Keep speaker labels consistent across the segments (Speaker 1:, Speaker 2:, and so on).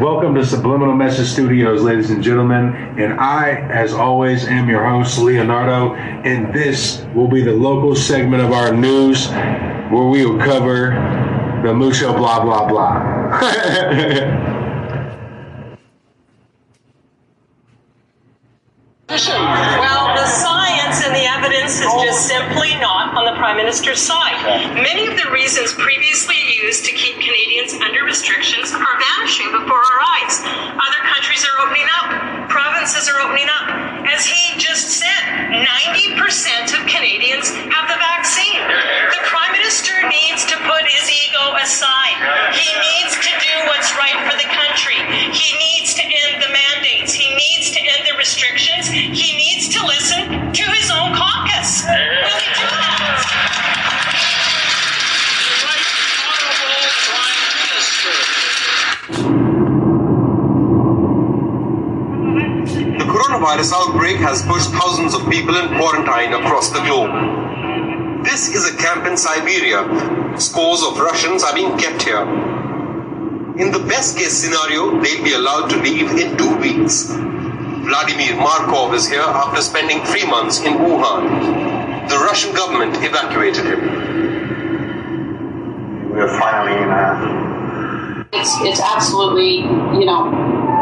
Speaker 1: Welcome to Subliminal Message Studios, ladies and gentlemen. And I, as always, am your host, Leonardo. And this will be the local segment of our news where we will cover the mucho blah blah blah.
Speaker 2: Well, the science and the evidence is just simply not on the Prime Minister's side. Many of the reasons previously used to keep Canadians under are vanishing before our eyes. Other countries are opening up, provinces are opening up. As he just said, 90% of Canadians have the vaccine. The Prime Minister needs to put his ego aside. He needs to do what's right for the country. He needs to end the mandates. He needs to end the restrictions. He needs to listen to his own caucus. Will he do that?
Speaker 3: The coronavirus outbreak has pushed thousands of people in quarantine across the globe. This is a camp in Siberia. Scores of Russians are being kept here. In the best case scenario, they'll be allowed to leave in two weeks. Vladimir Markov is here after spending three months in Wuhan. The Russian government evacuated him.
Speaker 4: We're finally in a
Speaker 5: it's it's absolutely you know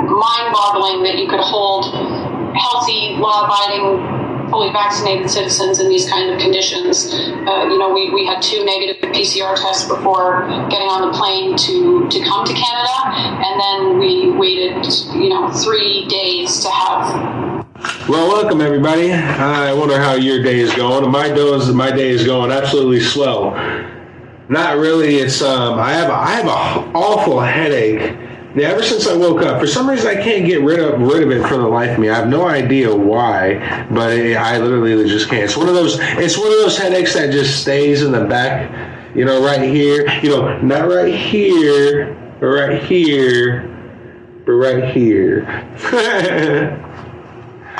Speaker 5: mind-boggling that you could hold healthy, law-abiding, fully vaccinated citizens in these kind of conditions. Uh, you know, we, we had two negative PCR tests before getting on the plane to to come to Canada, and then we waited you know three days to have
Speaker 1: Well, welcome everybody. I wonder how your day is going. My day is my day is going absolutely swell. Not really. It's um. I have a, I have a awful headache. Yeah, ever since I woke up, for some reason I can't get rid of rid of it for the life of me. I have no idea why, but it, I literally just can't. It's one of those. It's one of those headaches that just stays in the back. You know, right here. You know, not right here, but right here, but right here.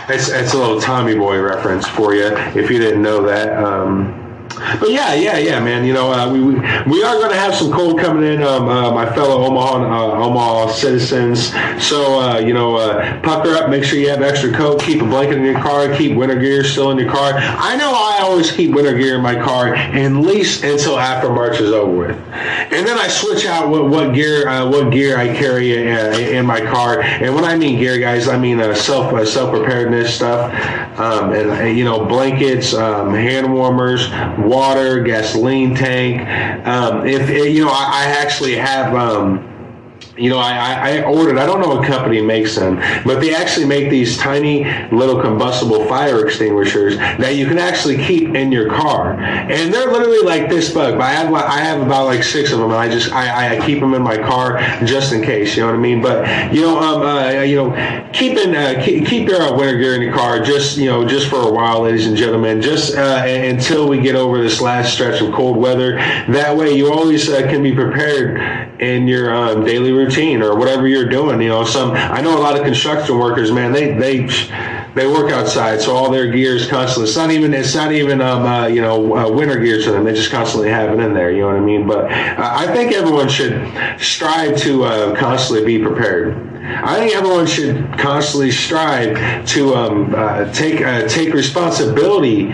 Speaker 1: It's, it's a little Tommy Boy reference for you if you didn't know that. Um, but yeah, yeah, yeah, man. You know, uh, we, we we are going to have some cold coming in. Um, uh, my fellow Omaha uh, Omaha citizens. So uh, you know, uh, pucker up. Make sure you have extra coat. Keep a blanket in your car. Keep winter gear still in your car. I know I always keep winter gear in my car at least until after March is over with, and then I switch out what what gear uh, what gear I carry in my car. And when I mean gear, guys, I mean self self preparedness stuff, um, and you know blankets, um, hand warmers water, gasoline tank. Um, if you know, I, I actually have. Um, you know, I, I ordered, I don't know what company makes them, but they actually make these tiny little combustible fire extinguishers that you can actually keep in your car. And they're literally like this bug, but I have, I have about like six of them and I just, I, I keep them in my car just in case, you know what I mean? But, you know, um, uh, you know, keeping, uh, keep, keep your uh, winter gear in your car just, you know, just for a while, ladies and gentlemen, just uh, until we get over this last stretch of cold weather. That way you always uh, can be prepared in your um, daily routine or whatever you're doing. You know, some I know a lot of construction workers, man. They they they work outside, so all their gear is constantly. It's not even it's not even um, uh, you know uh, winter gear to them. They just constantly have it in there. You know what I mean? But uh, I think everyone should strive to uh, constantly be prepared. I think everyone should constantly strive to um, uh, take uh, take responsibility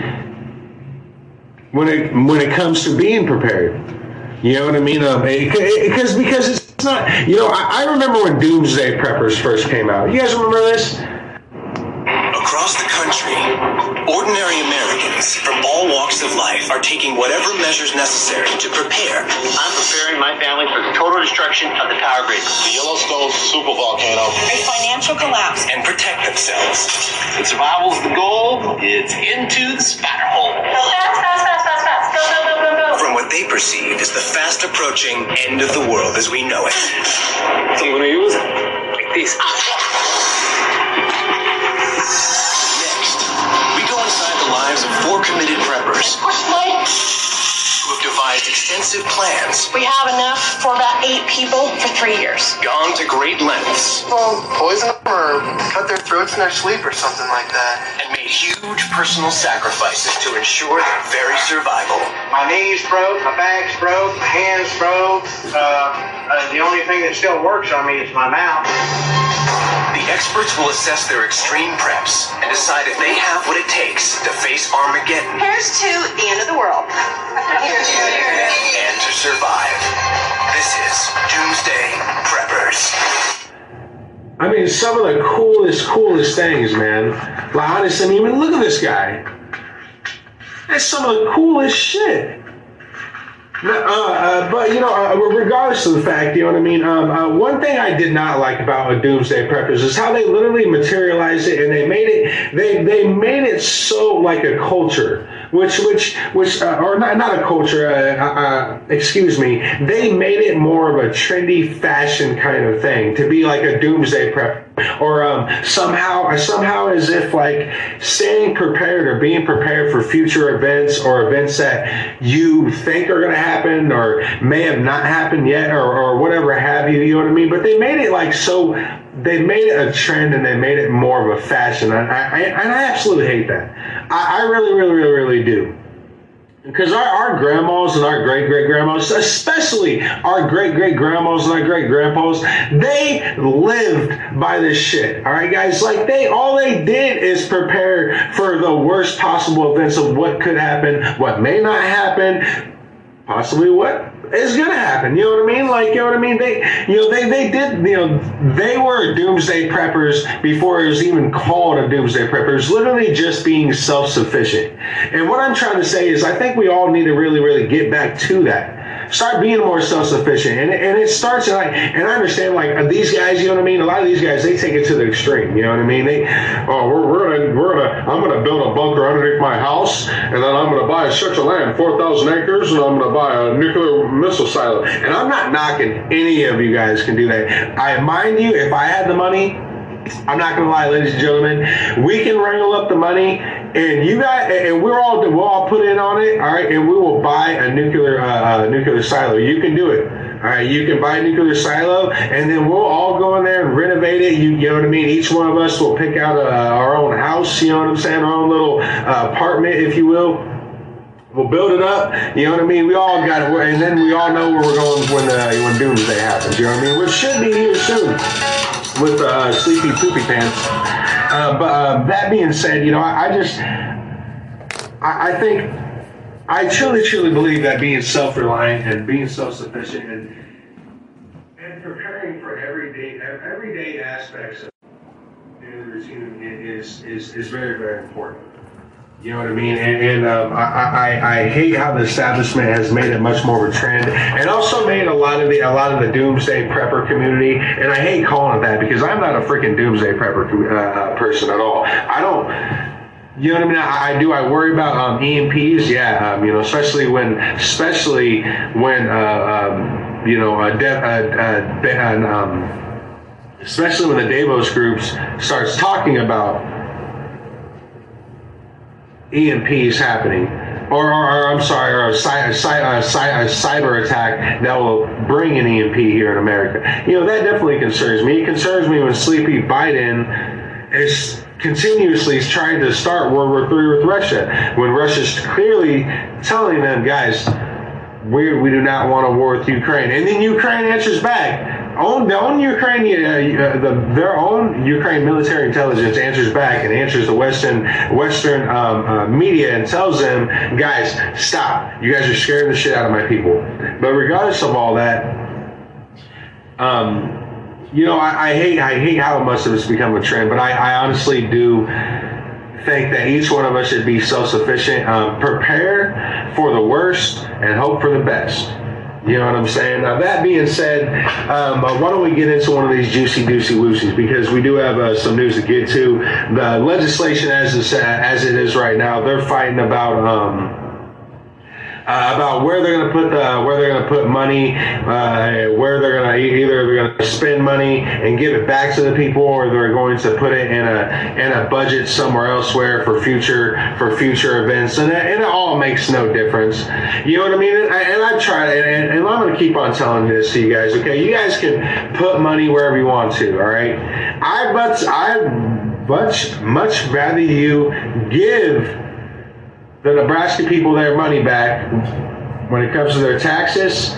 Speaker 1: when it when it comes to being prepared. You know what I mean? Um, because because it's not. You know, I, I remember when Doomsday Preppers first came out. You guys remember this?
Speaker 6: Across the country, ordinary Americans from all walks of life are taking whatever measures necessary to prepare
Speaker 7: I'm preparing my family for the total destruction of the power grid.
Speaker 8: The Yellowstone supervolcano.
Speaker 2: A financial collapse.
Speaker 6: and protect themselves.
Speaker 7: If survival's the goal, it's into the spider hole.
Speaker 6: They perceive as the fast approaching end of the world as we know it.
Speaker 7: So I'm gonna use it like this.
Speaker 6: Next, we go inside the lives of four committed preppers who have devised extensive plans,
Speaker 2: We have enough for about eight people for three years.
Speaker 6: gone to great lengths,
Speaker 9: Well, poison them or cut their throats in their sleep or something like that.
Speaker 6: and made huge personal sacrifices to ensure their very survival.
Speaker 9: My knees broke, my back's broke, my hands broke. Uh, uh, the only thing thing that still works on me is my mouth.
Speaker 6: The experts will assess their extreme preps and decide if they have what it takes to face Armageddon
Speaker 10: Here's to the end of the world.
Speaker 6: and to survive. This is Doomsday Preppers.
Speaker 1: I mean, some of the coolest, coolest things, man. Like, honestly, I mean, look at this guy. That's some of the coolest shit. Uh, uh, but you know, uh, regardless of the fact, you know what I mean. Um, uh, one thing I did not like about a Doomsday Preppers is how they literally materialized it, and they made it. They they made it so like a culture, which which which uh, or not not a culture. Uh, uh, excuse me. They made it more of a trendy fashion kind of thing to be like a Doomsday Prep, or um, somehow somehow as if like staying prepared or being prepared for future events or events that you think are going to happen or may have not happened yet or, or whatever have you. You know what I mean? But they made it like so. They made it a trend and they made it more of a fashion. And I, I, and I absolutely hate that. I, I really, really, really, really do. Because our, our grandmas and our great great grandmas, especially our great great grandmas and our great grandpas, they lived by this shit. All right, guys. Like they, all they did is prepare for the worst possible events of what could happen, what may not happen, possibly what is gonna happen. You know what I mean? Like, you know what I mean? They, you know, they, they did, you know, they were doomsday preppers before it was even called a doomsday preppers, literally just being self-sufficient. And what I'm trying to say is I think we all need to really, really get back to that. Start being more self-sufficient, and, and it starts and I and I understand like these guys, you know what I mean. A lot of these guys they take it to the extreme, you know what I mean. They, oh, we're, we're I'm gonna build a bunker underneath my house, and then I'm gonna buy a stretch of land, four thousand acres, and I'm gonna buy a nuclear missile silo. And I'm not knocking any of you guys can do that. I mind you, if I had the money, I'm not gonna lie, ladies and gentlemen, we can wrangle up the money, and you got, and we're all we'll all put in on it, all right, and we will buy a nuclear uh, uh, nuclear silo. You can do it. All right, you can buy a nuclear silo, and then we'll all go in there and renovate it. You, you know what I mean? Each one of us will pick out uh, our own house. You know what I'm saying? Our own little uh, apartment, if you will. We'll build it up. You know what I mean? We all got it, and then we all know where we're going when uh, when doomsday happens. You know what I mean? Which should be here soon with uh, Sleepy Poopy Pants. Uh, but uh, that being said, you know, I, I just, I, I think, I truly, truly believe that being self-reliant and being self-sufficient and and preparing for everyday everyday aspects of daily routine is is is very very important. You know what I mean? And, and um, I, I, I hate how the establishment has made it much more of a trend, and also made a lot of the a lot of the doomsday prepper community. And I hate calling it that because I'm not a freaking doomsday prepper uh, person at all. I don't. You know what I mean? I, I do. I worry about um, EMPs. Yeah, um, you know, especially when, especially when, uh, um, you know, de- um, especially when the Davos groups starts talking about EMPs happening, or, or, or I'm sorry, or a, cy- a, cy- a, cy- a cyber attack that will bring an EMP here in America. You know that definitely concerns me. It concerns me when Sleepy Biden is continuously trying to start World War III with Russia, when Russia's clearly telling them, guys, we, we do not want a war with Ukraine. And then Ukraine answers back. Own, the own Ukrainian, uh, uh, the, their own Ukraine military intelligence answers back and answers the Western Western um, uh, media and tells them, guys, stop. You guys are scaring the shit out of my people. But regardless of all that, um, you know, I, I hate I hate how much of it's become a trend. But I, I honestly do think that each one of us should be self-sufficient, um, prepare for the worst, and hope for the best. You know what I'm saying? Now, that being said, um, uh, why don't we get into one of these juicy, doocy woosies? Because we do have uh, some news to get to. The legislation, as as it is right now, they're fighting about. Um, uh, about where they're going to put the where they're going to put money, uh, where they're going to either they're going to spend money and give it back to the people, or they're going to put it in a in a budget somewhere elsewhere for future for future events, and it, and it all makes no difference. You know what I mean? And, I, and I've tried, and, and I'm going to keep on telling this to you guys. Okay, you guys can put money wherever you want to. All right, I but I much much rather you give the Nebraska people their money back when it comes to their taxes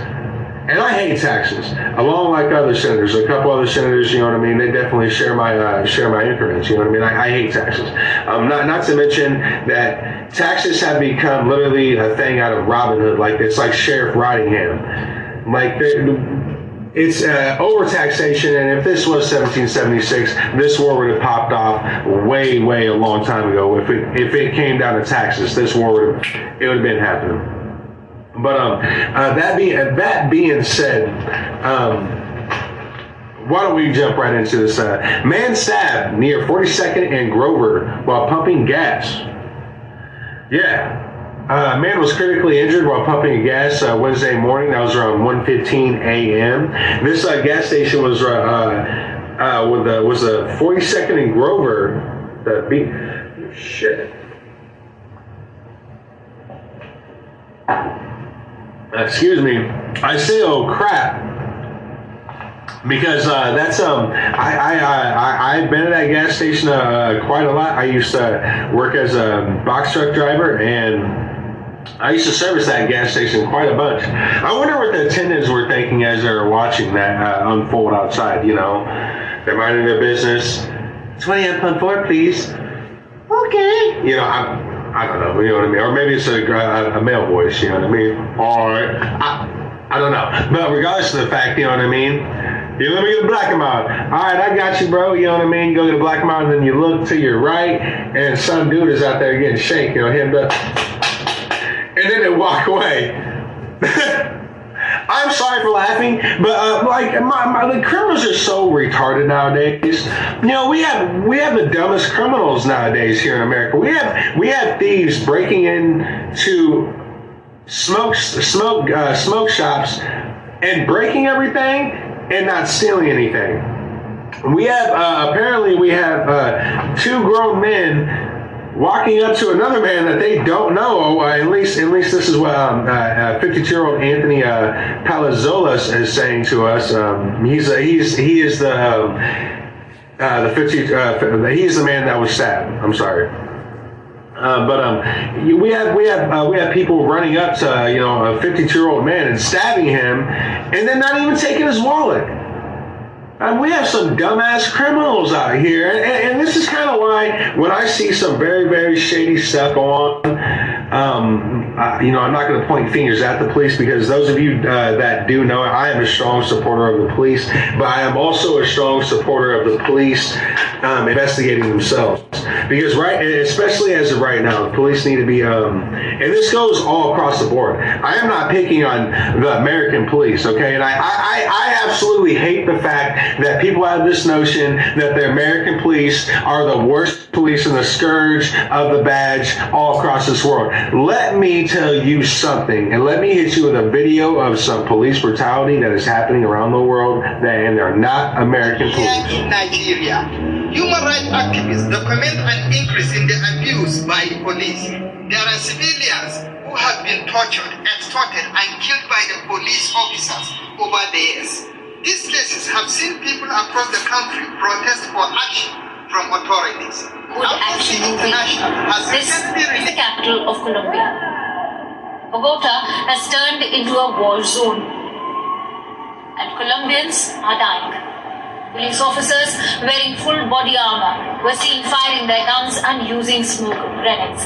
Speaker 1: and I hate taxes, along like other senators. A couple other senators, you know what I mean. They definitely share my uh, share my increments. You know what I mean. I, I hate taxes. Um, not not to mention that taxes have become literally a thing out of Robin Hood. Like it's like Sheriff Rottingham. Like it's uh, overtaxation, and if this was 1776, this war would have popped off way, way a long time ago. If it if it came down to taxes, this war would have, it would have been happening. But um, uh, that being that being said, um, why don't we jump right into this? Uh, man stabbed near 42nd and Grover while pumping gas. Yeah. Uh, man was critically injured while pumping gas uh, Wednesday morning. That was around 1:15 a.m. This uh, gas station was uh, uh, with the, was a 42nd and Grover. The. Shit. excuse me, I say oh crap because uh, that's um I I I I've been at that gas station uh, quite a lot. I used to work as a box truck driver and. I used to service that gas station quite a bunch. I wonder what the attendants were thinking as they were watching that uh, unfold outside. You know, they're minding their business. Twenty up on four, please. Okay. You know, I'm I don't know, you know what I mean? Or maybe it's a, a, a male voice, you know what I mean? Or, I, I don't know. But regardless of the fact, you know what I mean? You let me get a black mild. All right, I got you, bro. You know what I mean? Go get a black mild, and then you look to your right, and some dude is out there getting shanked, you know, him, and then they walk away. I'm sorry for laughing, but uh, like my, my, the criminals are so retarded nowadays. You know, we have we have the dumbest criminals nowadays here in America. We have we have thieves breaking into smoke smoke uh, smoke shops and breaking everything and not stealing anything. We have uh, apparently we have uh, two grown men walking up to another man that they don't know. Uh, at least, at least this is what 52-year-old um, uh, Anthony uh, Palazzola is saying to us. Um, he's he's he is the um, uh, the 50. Uh, he's the man that was stabbed. I'm sorry. Uh, but um, we have we have uh, we have people running up to you know a 52 year old man and stabbing him, and then not even taking his wallet. And we have some dumbass criminals out here. And, and this is kind of why when I see some very, very shady stuff on, um, uh, you know, I'm not going to point fingers at the police because those of you uh, that do know, I am a strong supporter of the police, but I am also a strong supporter of the police um, investigating themselves. Because right, especially as of right now, the police need to be, um, and this goes all across the board. I am not picking on the American police, okay? And I, I, I absolutely hate the fact that people have this notion that the American police are the worst police and the scourge of the badge all across this world. Let me tell you something, and let me hit you with a video of some police brutality that is happening around the world, that, and they're not American police.
Speaker 11: Here in Nigeria, human rights activists document an increase in the abuse by police. There are civilians who have been tortured, extorted, and killed by the police officers over the years. These cases have seen people across the country protest for action from authorities.
Speaker 12: Would action International has this is the capital of Colombia. Ah. Bogota has turned into a war zone, and Colombians are dying. Police officers wearing full body armor were seen firing their guns and using smoke grenades.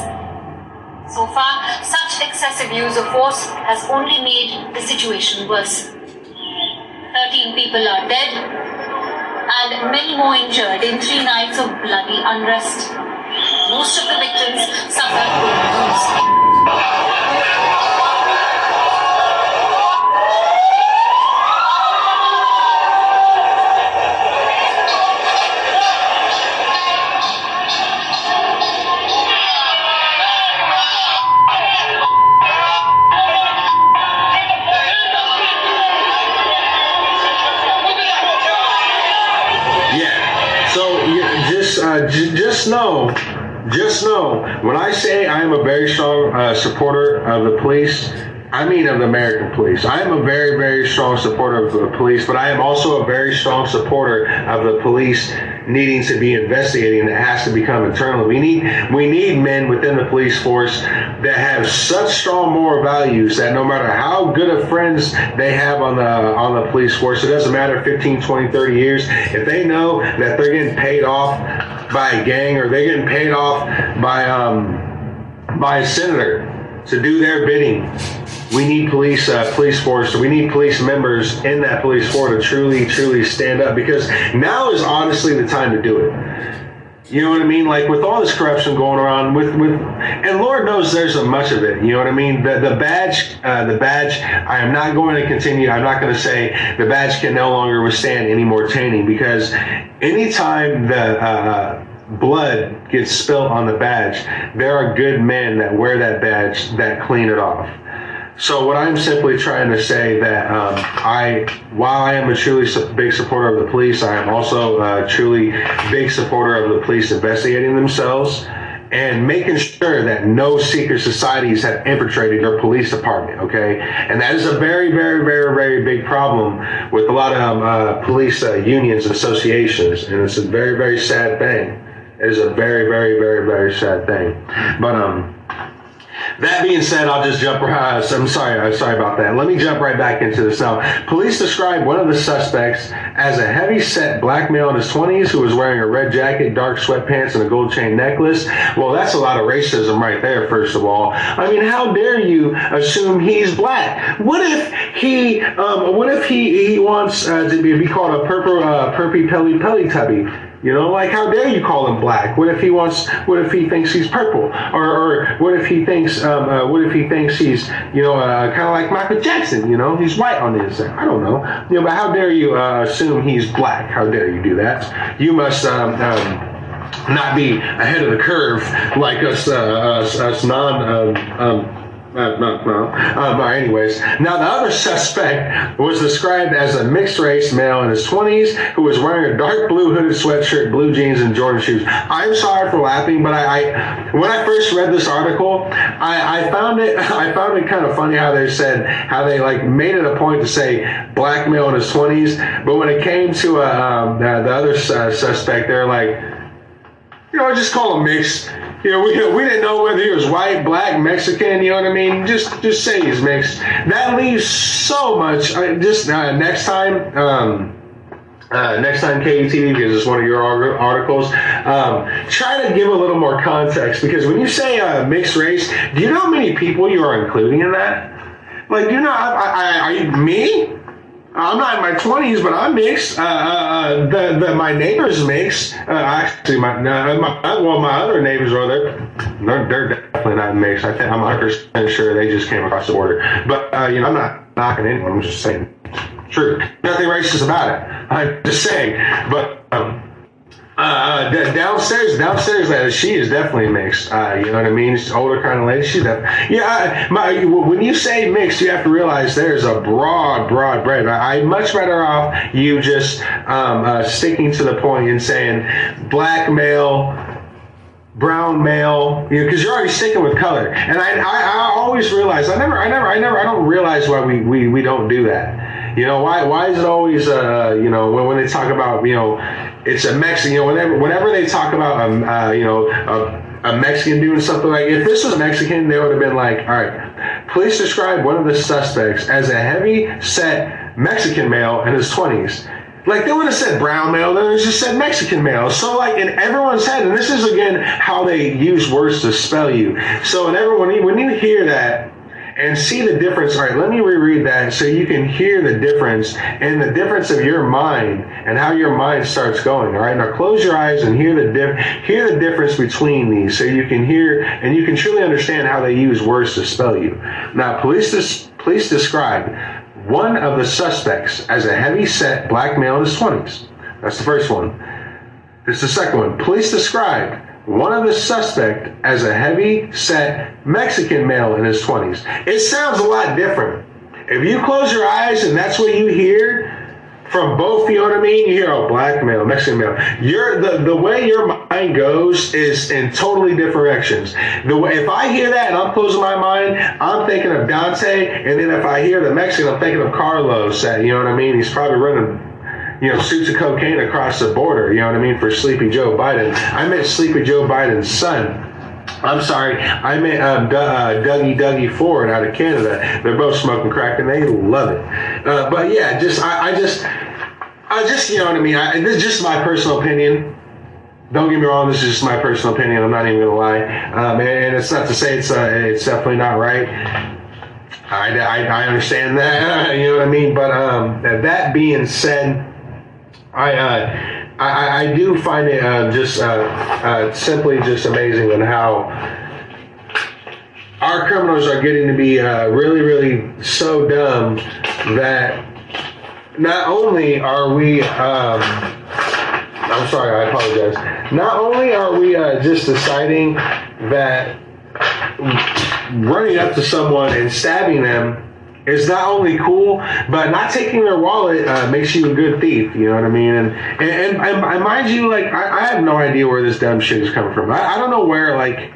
Speaker 12: So far, such excessive use of force has only made the situation worse. 13 people are dead and many more injured in three nights of bloody unrest. Most of the victims suffered wounds.
Speaker 1: Just know, just know, when I say I am a very strong uh, supporter of the police, I mean of the American police. I am a very, very strong supporter of the police, but I am also a very strong supporter of the police needing to be investigating it has to become internal. We need we need men within the police force that have such strong moral values that no matter how good of friends they have on the on the police force, it doesn't matter 15, 20, 30 years, if they know that they're getting paid off by a gang or they're getting paid off by um by a senator to do their bidding. We need police uh, police force we need police members in that police force to truly truly stand up because now is honestly the time to do it you know what I mean? Like with all this corruption going around, with with, and Lord knows there's a much of it. You know what I mean? The the badge, uh, the badge. I am not going to continue. I'm not going to say the badge can no longer withstand any more tainting because anytime the uh, blood gets spilt on the badge, there are good men that wear that badge that clean it off. So what I'm simply trying to say that um, I, while I am a truly su- big supporter of the police, I am also a truly big supporter of the police investigating themselves and making sure that no secret societies have infiltrated their police department. Okay, and that is a very, very, very, very big problem with a lot of um, uh, police uh, unions and associations, and it's a very, very sad thing. It is a very, very, very, very sad thing. But um. That being said, I'll just jump. Uh, I'm sorry. I'm sorry about that. Let me jump right back into this now. Police described one of the suspects as a heavy-set black male in his 20s who was wearing a red jacket, dark sweatpants, and a gold chain necklace. Well, that's a lot of racism right there. First of all, I mean, how dare you assume he's black? What if he? Um, what if he he wants uh, to be, be called a purple uh, perpy pelly pelly tubby? You know, like how dare you call him black? What if he wants? What if he thinks he's purple? Or, or what if he thinks? Um, uh, what if he thinks he's you know uh, kind of like Michael Jackson? You know, he's white on the inside. I don't know. You know, but how dare you uh, assume he's black? How dare you do that? You must. Um, um, not be ahead of the curve like us, uh, us, us non uh, no, no. Um, anyways, now the other suspect was described as a mixed race male in his 20s who was wearing a dark blue hooded sweatshirt, blue jeans, and Jordan shoes. I'm sorry for laughing, but I, I when I first read this article, I, I found it I found it kind of funny how they said how they like made it a point to say black male in his 20s, but when it came to uh, um, uh, the other uh, suspect, they're like, you know, just call him mixed know, we, we didn't know whether he was white, black, Mexican. You know what I mean? Just just say he's mixed. That leaves so much. I, just uh, next time. Um, uh, next time KUTV, because it's one of your articles, um, try to give a little more context because when you say uh, mixed race, do you know how many people you are including in that? Like, do you know, I, I, you, me? I'm not in my 20s, but I'm mixed. Uh, uh, uh, the, the, my neighbors mixed. Uh, actually, my, uh, my well, my other neighbors are there. They're, they're definitely not mixed. I think I'm 100 percent sure they just came across the border. But uh, you know, I'm not knocking anyone. I'm just saying, true. Nothing racist about it. I'm just saying. But um, uh, downstairs, downstairs, uh, she is definitely mixed. Uh, you know what I mean? She's older kind of lady. She's def- yeah. I, my, when you say mixed, you have to realize there's a broad, broad breadth. I, am much better off you just um, uh, sticking to the point and saying black male, brown male, you know, because you're already sticking with color. And I, I, I always realize, I never, I never, I never, I don't realize why we, we, we don't do that. You know, why, why is it always, uh, you know, when, when they talk about, you know, it's a Mexican. You know, whenever whenever they talk about um, uh, you know a, a, Mexican doing something like if this was a Mexican, they would have been like, all right, please describe one of the suspects as a heavy set Mexican male in his twenties. Like they would have said brown male, they would have just said Mexican male. So like in everyone's head, and this is again how they use words to spell you. So in everyone, when you hear that, and see the difference. All right, let me reread that so you can hear the difference and the difference of your mind and how your mind starts going. All right, now close your eyes and hear the dif- hear the difference between these so you can hear and you can truly understand how they use words to spell you. Now, police des- police describe one of the suspects as a heavy-set black male in his 20s. That's the first one. It's the second one. Police described one of the suspect as a heavy set Mexican male in his 20s. It sounds a lot different. If you close your eyes and that's what you hear from both, you know what I mean? You hear a oh, black male, Mexican male. Your the, the way your mind goes is in totally different directions. The way if I hear that and I'm closing my mind, I'm thinking of Dante, and then if I hear the Mexican, I'm thinking of Carlos. You know what I mean? He's probably running you know, suits of cocaine across the border. You know what I mean? For Sleepy Joe Biden. I met Sleepy Joe Biden's son. I'm sorry, I met um, D- uh, Dougie Dougie Ford out of Canada. They're both smoking crack and they love it. Uh, but yeah, just I, I just, I just you know what I mean. I, this is just my personal opinion. Don't get me wrong. This is just my personal opinion. I'm not even gonna lie. Um, and, and it's not to say it's uh, it's definitely not right. I, I, I understand that. You know what I mean. But um, that being said, I. Uh, I, I do find it uh, just uh, uh, simply just amazing on how our criminals are getting to be uh, really, really so dumb that not only are we, um, I'm sorry, I apologize. Not only are we uh, just deciding that running up to someone and stabbing them is not only cool, but not taking their wallet uh, makes you a good thief. You know what I mean? And and, and, and mind you, like I, I, have no idea where this dumb shit is coming from. I, I don't know where like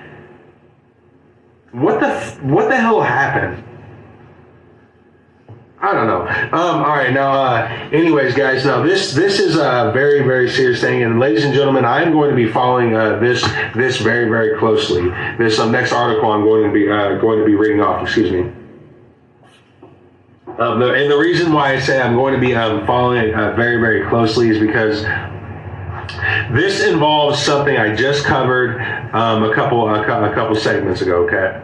Speaker 1: what the what the hell happened. I don't know. Um, all right, now, uh, anyways, guys, now this this is a very very serious thing, and ladies and gentlemen, I am going to be following uh, this this very very closely. This um, next article I'm going to be uh, going to be reading off. Excuse me. Um, the, and the reason why I say I'm going to be um, following it uh, very, very closely is because this involves something I just covered um, a couple a, a, couple segments ago. Okay,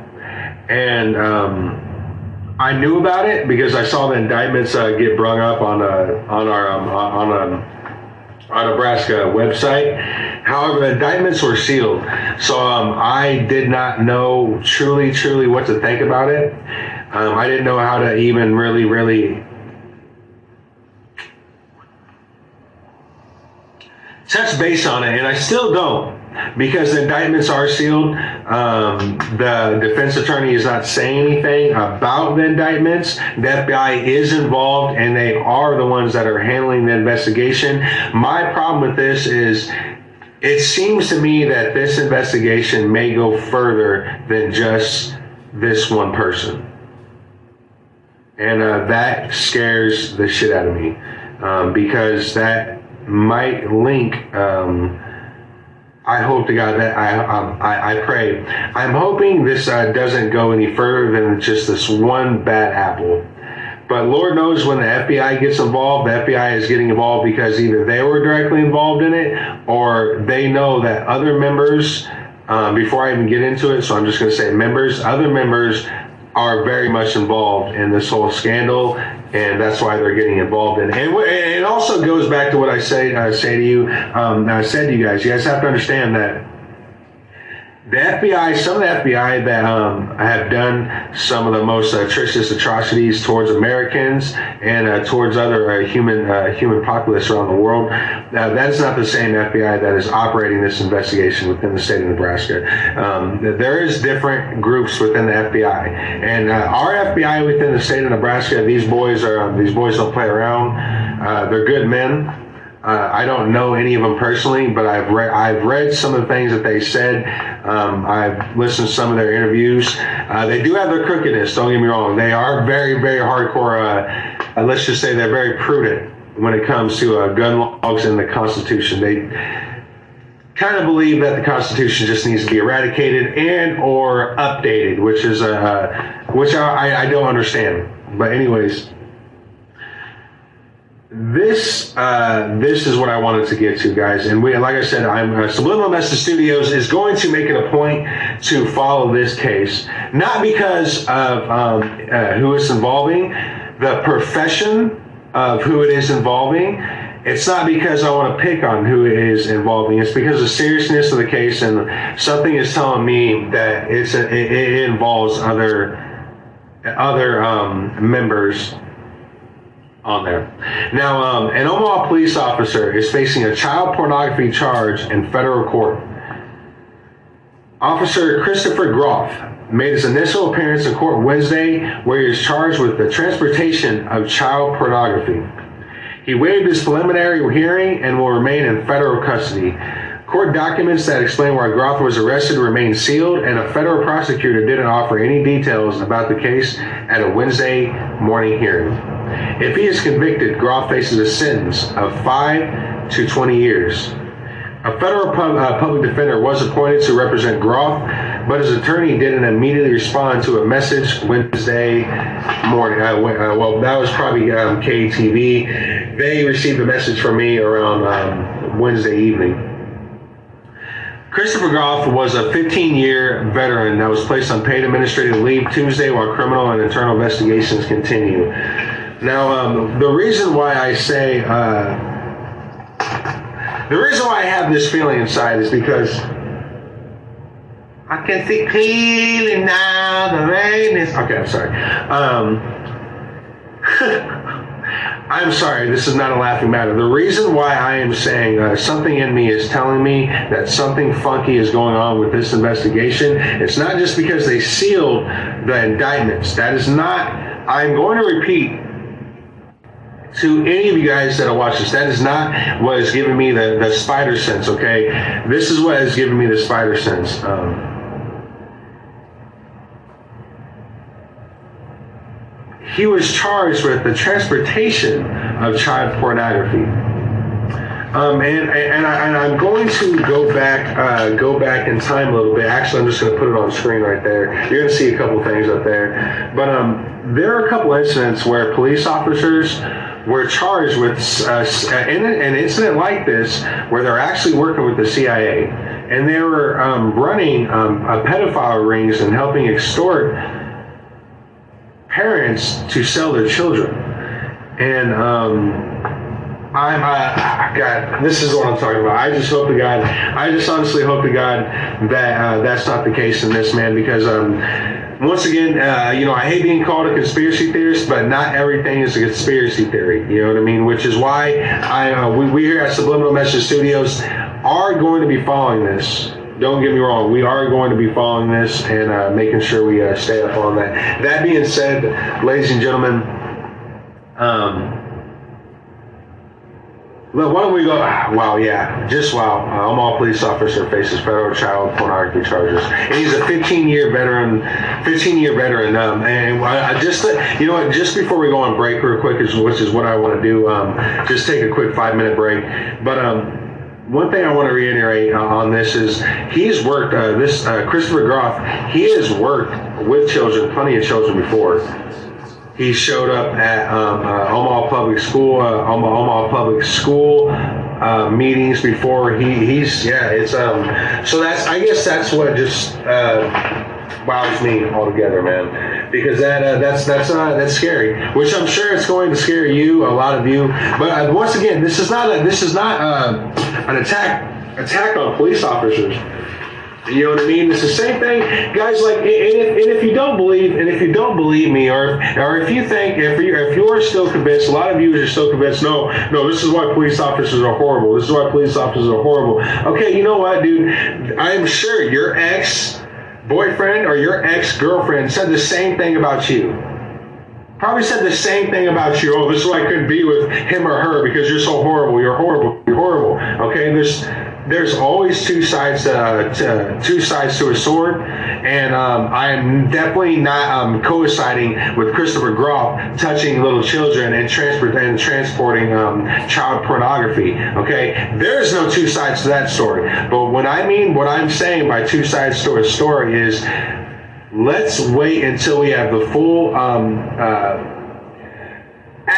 Speaker 1: and um, I knew about it because I saw the indictments uh, get brung up on uh, on our um, on a our Nebraska website. However, the indictments were sealed, so um, I did not know truly, truly what to think about it. Um, I didn't know how to even really, really touch base on it, and I still don't because the indictments are sealed. Um, the defense attorney is not saying anything about the indictments. The FBI is involved, and they are the ones that are handling the investigation. My problem with this is. It seems to me that this investigation may go further than just this one person and uh, that scares the shit out of me um, because that might link. Um, I hope to God that I, um, I, I pray. I'm hoping this uh, doesn't go any further than just this one bad apple. But Lord knows when the FBI gets involved, the FBI is getting involved because either they were directly involved in it or they know that other members, um, before I even get into it, so I'm just going to say members, other members are very much involved in this whole scandal, and that's why they're getting involved in. It. And it also goes back to what I say I say to you. Um, I said to you guys, you guys have to understand that the FBI, some of the FBI that um, have done some of the most atrocious atrocities towards Americans and uh, towards other uh, human uh, human populace around the world, uh, that is not the same FBI that is operating this investigation within the state of Nebraska. Um, there is different groups within the FBI, and uh, our FBI within the state of Nebraska, these boys are these boys don't play around. Uh, they're good men. Uh, I don't know any of them personally, but I've read I've read some of the things that they said. Um, I've listened to some of their interviews. Uh, they do have their crookedness. Don't get me wrong. They are very very hardcore. Uh, uh let's just say they're very prudent when it comes to uh, gun laws and the Constitution. They kind of believe that the Constitution just needs to be eradicated and or updated, which is a uh, which I, I don't understand. But anyways this uh, this is what I wanted to get to, guys. And we, like I said, I'm uh, Subliminal Message Studios is going to make it a point to follow this case, not because of um, uh, who it's involving, the profession of who it is involving. It's not because I want to pick on who it is involving. It's because of the seriousness of the case, and something is telling me that it's a, it, it involves other other um, members on there. Now, um, an Omaha police officer is facing a child pornography charge in federal court. Officer Christopher Groff made his initial appearance in court Wednesday, where he is charged with the transportation of child pornography. He waived his preliminary hearing and will remain in federal custody. Court documents that explain why Groff was arrested remain sealed, and a federal prosecutor didn't offer any details about the case at a Wednesday morning hearing. If he is convicted, Groff faces a sentence of 5 to 20 years. A federal pub, uh, public defender was appointed to represent Groff, but his attorney didn't immediately respond to a message Wednesday morning. Uh, uh, well, that was probably um, KTV. They received a message from me around um, Wednesday evening. Christopher Groff was a 15 year veteran that was placed on paid administrative leave Tuesday while criminal and internal investigations continue. Now, um, the reason why I say, uh, the reason why I have this feeling inside is because I can see clearly now the rain is. Okay, I'm sorry. Um, I'm sorry, this is not a laughing matter. The reason why I am saying uh, something in me is telling me that something funky is going on with this investigation. It's not just because they sealed the indictments. That is not, I'm going to repeat to any of you guys that are watching this, that is not what is giving me the, the spider sense, okay? This is what is giving me the spider sense. Um, he was charged with the transportation of child pornography. Um, and and, I, am going to go back uh, go back in time a little bit. Actually, I'm just going to put it on screen right there. You're going to see a couple things up there. But um, there are a couple incidents where police officers were charged with uh, in an incident like this where they're actually working with the CIA and they were um, running um, pedophile rings and helping extort parents to sell their children. And um, I'm, uh, God, this is what I'm talking about. I just hope to God, I just honestly hope to God that uh, that's not the case in this man because, um, once again, uh, you know, I hate being called a conspiracy theorist, but not everything is a conspiracy theory. You know what I mean? Which is why I, uh, we, we here at Subliminal Message Studios are going to be following this don't get me wrong, we are going to be following this and uh, making sure we uh, stay up on that. That being said, ladies and gentlemen, um, why don't we go? Wow, yeah, just wow. Uh, Omaha police officer faces federal child pornography charges, and he's a 15 year veteran. 15 year veteran, um, and I, just you know what? Just before we go on break, real quick, which is what I want to do, um, just take a quick five minute break. But um, one thing I want to reiterate uh, on this is he's worked uh, this uh, Christopher Groff. He has worked with children, plenty of children before. He showed up at um, uh, Omaha Public School, uh, Omaha, Omaha Public School uh, meetings before. He he's yeah. It's um. So that's I guess that's what just wows me altogether, man. Because that uh, that's that's uh, that's scary. Which I'm sure it's going to scare you, a lot of you. But uh, once again, this is not a, this is not uh, an attack attack on police officers. You know what I mean? It's the same thing, guys. Like, and if, and if, you don't believe, and if you don't believe me, or or if you think, if you if you are still convinced, a lot of you are still convinced. No, no, this is why police officers are horrible. This is why police officers are horrible. Okay, you know what, dude? I'm sure your ex boyfriend or your ex girlfriend said the same thing about you. Probably said the same thing about you. Oh, this is why I couldn't be with him or her because you're so horrible. You're horrible. You're horrible. Okay, there's there's always two sides uh, to, two sides to a sword, and um, I am definitely not um, coinciding with Christopher Groff touching little children and transport and transporting um, child pornography. Okay, there's no two sides to that story. But what I mean, what I'm saying by two sides to a story is, let's wait until we have the full. Um, uh,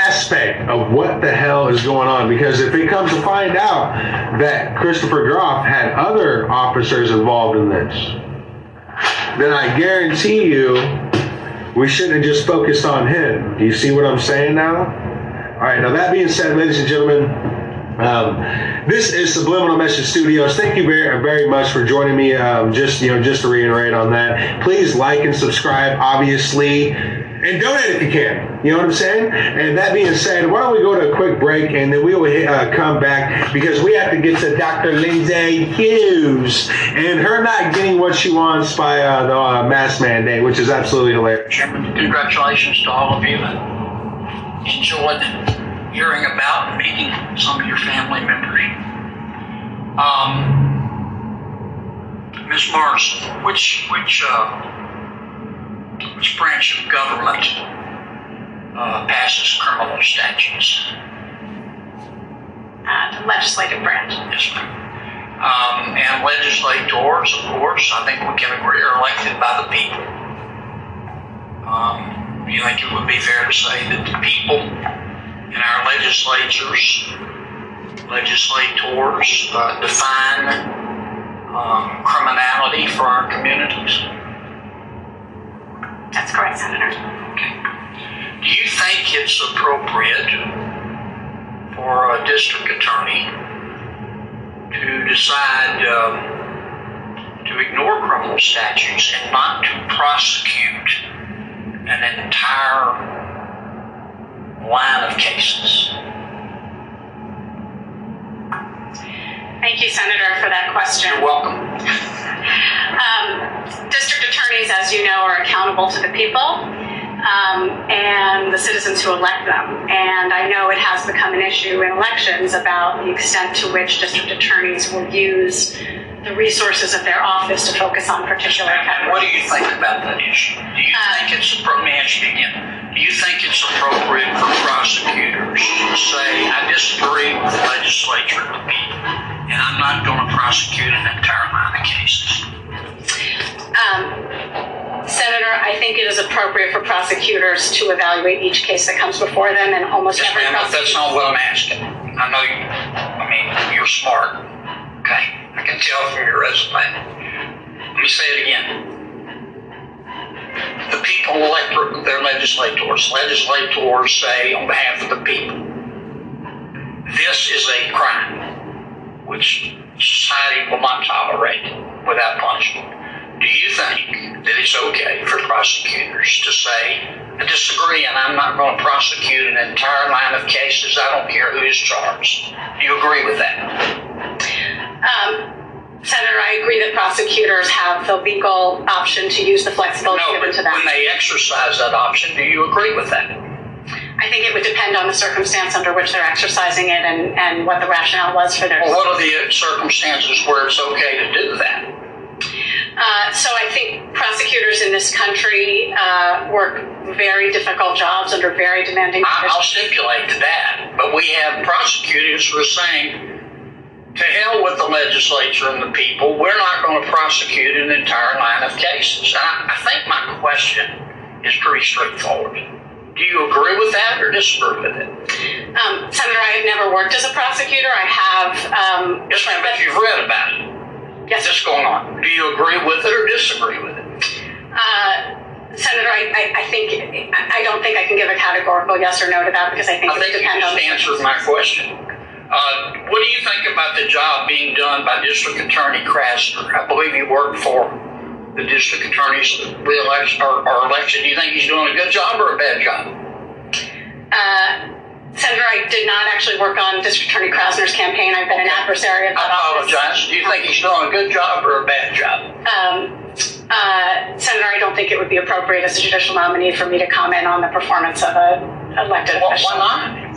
Speaker 1: aspect of what the hell is going on because if it comes to find out that Christopher Groff had other officers involved in this, then I guarantee you we shouldn't have just focused on him. Do you see what I'm saying now? All right, now that being said, ladies and gentlemen, um, this is Subliminal Message Studios. Thank you very, very much for joining me. Um, just you know, just to reiterate on that, please like and subscribe. Obviously, and donate if you can. You know what I'm saying? And that being said, why don't we go to a quick break and then we will uh, come back because we have to get to Dr. Lindsay Huse and her not getting what she wants by uh, the uh, mask mandate, which is absolutely hilarious.
Speaker 13: Congratulations to all of you. Enjoyed hearing about and meeting some of your family members. Um, Ms. Mars, which which uh, which branch of government uh, passes criminal statutes?
Speaker 14: Uh, the legislative branch.
Speaker 13: Yes, ma'am. Um, and legislators, of course, I think we can agree, are elected by the people. Um, you think it would be fair to say that the people in our legislatures, legislators, uh, define um, criminality for our communities?
Speaker 14: That's correct, Senator.
Speaker 13: Okay. Do you think it's appropriate for a district attorney to decide um, to ignore criminal statutes and not to prosecute an entire line of cases?
Speaker 14: Thank you, Senator, for that question.
Speaker 13: You're welcome.
Speaker 14: Um, district attorneys, as you know, are accountable to the people um, and the citizens who elect them. And I know it has become an issue in elections about the extent to which district attorneys will use the resources of their office to focus on particular
Speaker 13: And what do you think about that issue? Do you think it's, let me ask you again, do you think it's appropriate for prosecutors to say, I disagree with the legislature the people, and I'm not going to prosecute an entire line of cases?
Speaker 14: Um, Senator, I think it is appropriate for prosecutors to evaluate each case that comes before them, and almost
Speaker 13: Yes,
Speaker 14: every
Speaker 13: ma'am, that's not what I'm asking. I know you, I mean, you're smart, okay? I can tell from your resume. Let me say it again. The people elect their legislators. Legislators say on behalf of the people, this is a crime which society will not tolerate without punishment. Do you think that it's okay for prosecutors to say, I disagree and I'm not going to prosecute an entire line of cases, I don't care who is charged? Do you agree with that?
Speaker 14: Um, Senator, I agree that prosecutors have the legal option to use the flexibility
Speaker 13: No,
Speaker 14: given to them.
Speaker 13: when they exercise that option, do you agree with that?
Speaker 14: I think it would depend on the circumstance under which they're exercising it and, and what the rationale was for their.
Speaker 13: Well, what are the circumstances where it's okay to do that?
Speaker 14: Uh, so I think prosecutors in this country uh, work very difficult jobs under very demanding
Speaker 13: I- I'll stipulate to that, but we have prosecutors who are saying, to hell with the legislature and the people, we're not going to prosecute an entire line of cases. And I, I think my question is pretty straightforward. Do you agree with that or disagree with it?
Speaker 14: Um, Senator, I have never worked as a prosecutor. I have. Um,
Speaker 13: Yes, ma'am, but you've read about it.
Speaker 14: Yes.
Speaker 13: What's going on? Do you agree with it or disagree with it?
Speaker 14: Uh, Senator, I, I, I think I don't think I can give a categorical yes or no to that because I think
Speaker 13: I
Speaker 14: it
Speaker 13: think you
Speaker 14: depend on.
Speaker 13: just answered my question. Uh, what do you think about the job being done by District Attorney Krasner? I believe he worked for the District Attorney's re-election or, or election. Do you think he's doing a good job or a bad job?
Speaker 14: Uh, Senator, I did not actually work on District Attorney Krasner's campaign. I've been an adversary of
Speaker 13: I
Speaker 14: that office.
Speaker 13: apologize. Do you think he's doing a good job or a bad job?
Speaker 14: Um, uh, Senator, I don't think it would be appropriate as a judicial nominee for me to comment on the performance of a elected
Speaker 13: Why,
Speaker 14: official.
Speaker 13: why not?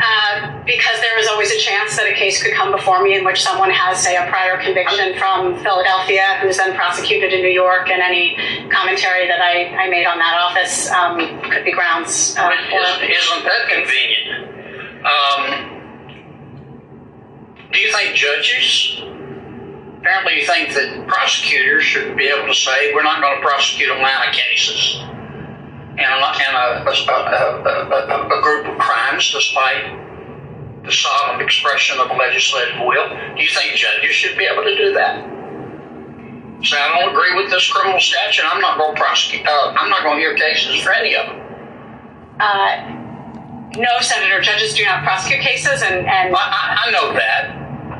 Speaker 14: Uh, because there is always a chance that a case could come before me in which someone has, say, a prior conviction from Philadelphia, who's then prosecuted in New York, and any commentary that I, I made on that office um, could be grounds uh,
Speaker 13: Isn't, isn't that convenient? Um, do you think judges? Apparently, you think that prosecutors should be able to say, "We're not going to prosecute a line of cases and a, and a, a, a, a, a group of crimes, despite the solemn expression of legislative will." Do you think judges should be able to do that? Say, "I don't agree with this criminal statute. I'm not going to prosecute. Uh, I'm not going to hear cases for any of them."
Speaker 14: Uh, no, Senator, judges do not prosecute cases, and, and
Speaker 13: I, I, I know that,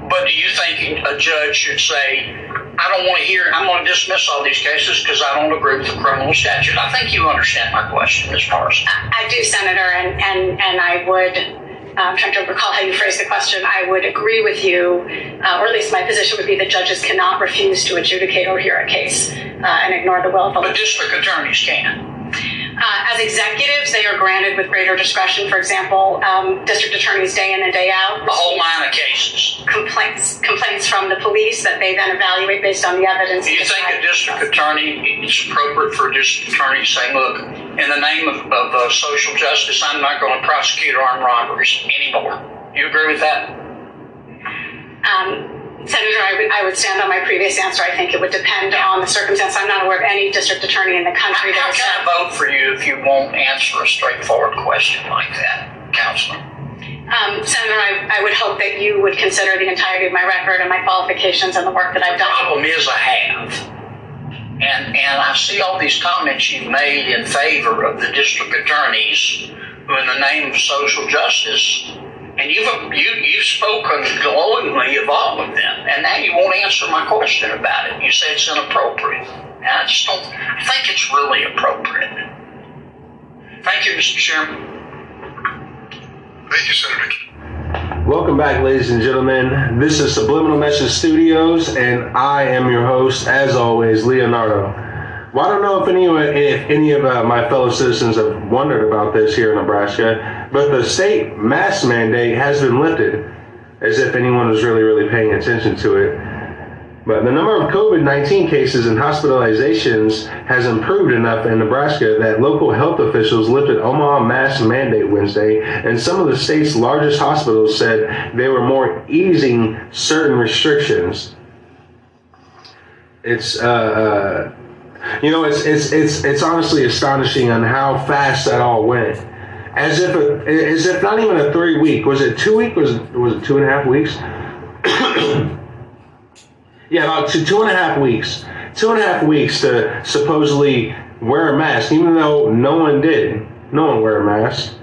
Speaker 13: but do you think a judge should say, I don't want to hear, I'm going to dismiss all these cases because I don't agree with the criminal statute? I think you understand my question as far as.
Speaker 14: I do, Senator, and, and, and I would, uh, I'm trying to recall how you phrased the question. I would agree with you, uh, or at least my position would be that judges cannot refuse to adjudicate or hear a case uh, and ignore the will of the
Speaker 13: But district attorneys can.
Speaker 14: Uh, as executives, they are granted with greater discretion. For example, um, district attorneys day in and day out.
Speaker 13: The whole line of cases.
Speaker 14: Complaints, complaints from the police that they then evaluate based on the evidence.
Speaker 13: Do you think a district attorney, it's appropriate for a district attorney to say, look, in the name of, of uh, social justice, I'm not going to prosecute armed robberies anymore? Do you agree with that?
Speaker 14: Um, Senator, I would, I would stand on my previous answer. I think it would depend on the circumstance. I'm not aware of any district attorney in the country
Speaker 13: How
Speaker 14: that has
Speaker 13: can I vote for you if you won't answer a straightforward question like that, Counselor?
Speaker 14: Um, Senator, I, I would hope that you would consider the entirety of my record and my qualifications and the work that I've done.
Speaker 13: The problem is I have. And, and I see all these comments you've made in favor of the district attorneys who, in the name of social justice, and you've, you, you've spoken glowingly of all of them, and now you won't answer my question about it. You say it's inappropriate. And I just don't I think it's really appropriate. Thank you, Mr. Chairman.
Speaker 15: Thank you, Senator.
Speaker 1: Welcome back, ladies and gentlemen. This is Subliminal Message Studios, and I am your host, as always, Leonardo. Well, I don't know if any if any of uh, my fellow citizens have wondered about this here in Nebraska, but the state mask mandate has been lifted, as if anyone was really really paying attention to it. But the number of COVID 19 cases and hospitalizations has improved enough in Nebraska that local health officials lifted Omaha mask mandate Wednesday, and some of the state's largest hospitals said they were more easing certain restrictions. It's, uh, uh, you know, it's, it's, it's, it's honestly astonishing on how fast that all went. As if, a, as if not even a three week, was it two week? Was it, was it two and a half weeks? Yeah, about two, two and a half weeks. Two and a half weeks to supposedly wear a mask, even though no one did. No one wear a mask.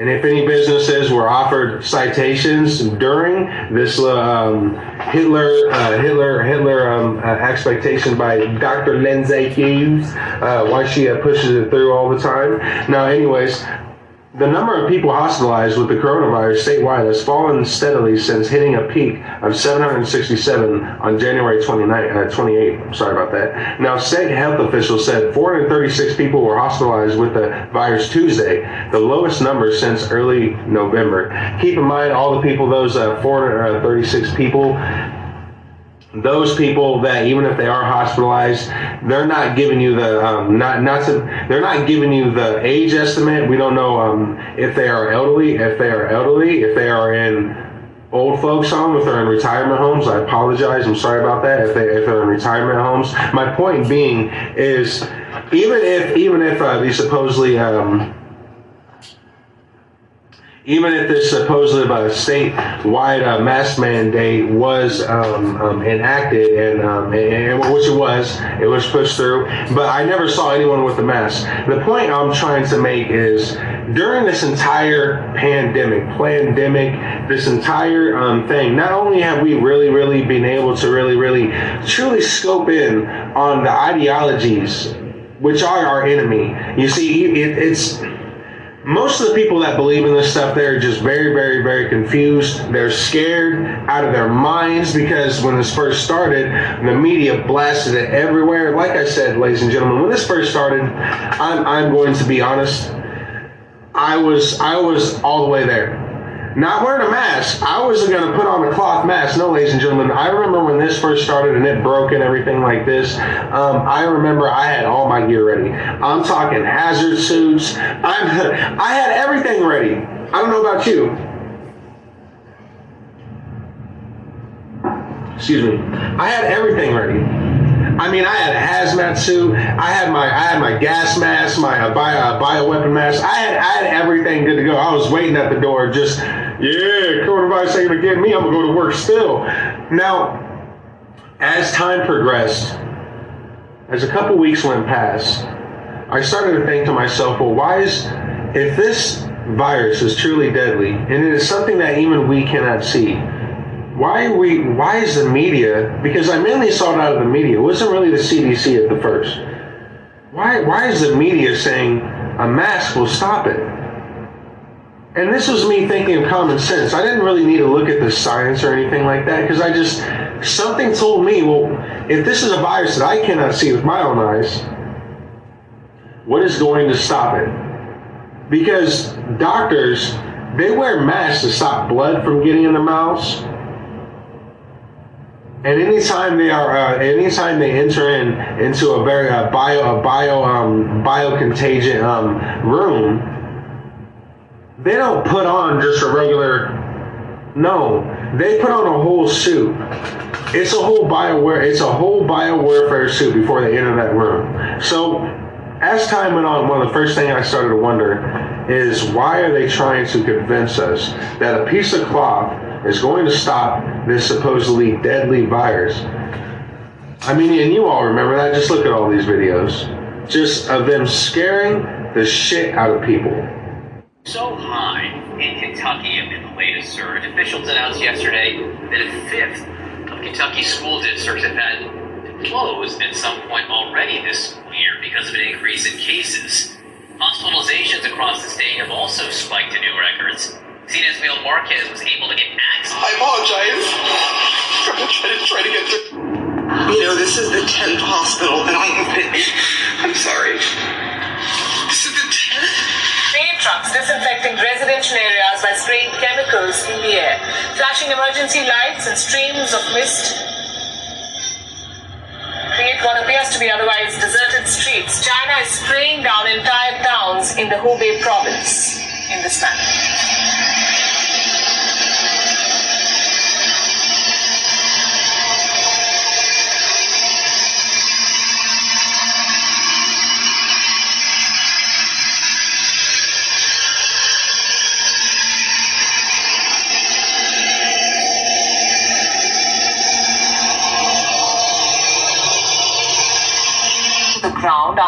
Speaker 1: And if any businesses were offered citations during this um, Hitler uh, Hitler Hitler um, uh, expectation by Dr. Lindsay Huse, uh, why she pushes it through all the time. Now, anyways, the number of people hospitalized with the coronavirus statewide has fallen steadily since hitting a peak of 767 on January 29, uh, 28. Sorry about that. Now, state health officials said 436 people were hospitalized with the virus Tuesday, the lowest number since early November. Keep in mind all the people, those uh, 436 people, those people that even if they are hospitalized, they're not giving you the um, not not to, they're not giving you the age estimate. We don't know um, if they are elderly, if they are elderly, if they are in old folks home, if they're in retirement homes. I apologize. I'm sorry about that. If they if they're in retirement homes, my point being is even if even if uh, these supposedly um, even if this supposed uh, statewide uh, mask mandate was um, um, enacted, and, um, and, which it was, it was pushed through, but I never saw anyone with a mask. The point I'm trying to make is during this entire pandemic, pandemic, this entire um, thing, not only have we really, really been able to really, really, truly scope in on the ideologies which are our enemy. You see, it, it's most of the people that believe in this stuff they're just very very very confused. They're scared out of their minds because when this first started the media blasted it everywhere. Like i said ladies and gentlemen when this first started i'm, I'm going to be honest. I was i was all the way there not wearing a mask. I wasn't going to put on a cloth mask. No, ladies and gentlemen. I remember when this first started and it broke and everything like this. Um, I remember I had all my gear ready. I'm talking hazard suits. I'm, I had everything ready. I don't know about you. Excuse me. I had everything ready. I mean, I had a hazmat suit. I had my I had my gas mask, my uh, bio, uh, bioweapon mask. I had I had everything good to go. I was waiting at the door, just yeah, coronavirus ain't gonna get me. I'm gonna go to work still. Now, as time progressed, as a couple weeks went past, I started to think to myself, well, why is if this virus is truly deadly and it is something that even we cannot see? why we why is the media because I mainly saw it out of the media. It wasn't really the CDC at the first. Why why is the media saying a mask will stop it? And this was me thinking of common sense. I didn't really need to look at the science or anything like that because I just something told me, well, if this is a virus that I cannot see with my own eyes, What is going to stop it? Because doctors, they wear masks to stop blood from getting in their mouths. And anytime they are, uh, anytime they enter in into a very uh, bio, a bio, um, biocontagion um, room, they don't put on just a regular. No, they put on a whole suit. It's a whole bioware. It's a whole biowarfare suit before they enter that room. So, as time went on, one of the first things I started to wonder is why are they trying to convince us that a piece of cloth is going to stop this supposedly deadly virus? I mean, and you all remember that. Just look at all these videos, just of them scaring the shit out of people.
Speaker 16: So high in Kentucky amid the latest surge, officials announced yesterday that a fifth of Kentucky school districts have had to close at some point already this year because of an increase in cases. Hospitalizations across the state have also spiked to new records. CNN's Miguel Marquez was able to get access.
Speaker 9: I apologize. I'm gonna try to try to get through. You know, this is the tenth hospital that I have been. I'm sorry.
Speaker 17: Disinfecting residential areas by spraying chemicals in the air, flashing emergency lights and streams of mist create what appears to be otherwise deserted streets. China is spraying down entire towns in the Hubei province in this manner.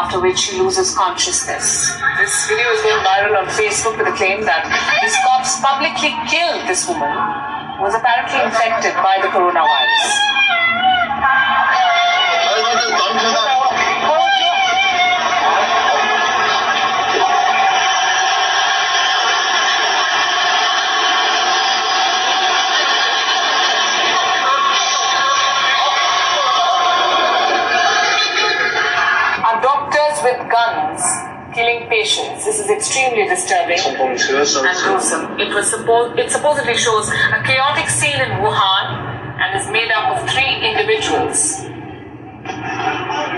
Speaker 17: After which she loses consciousness. This video is going viral on Facebook with the claim that these cops publicly killed this woman who was apparently infected by the coronavirus. Is extremely disturbing and gruesome. It was supposed. It supposedly shows a chaotic scene in Wuhan and is made up of three individuals.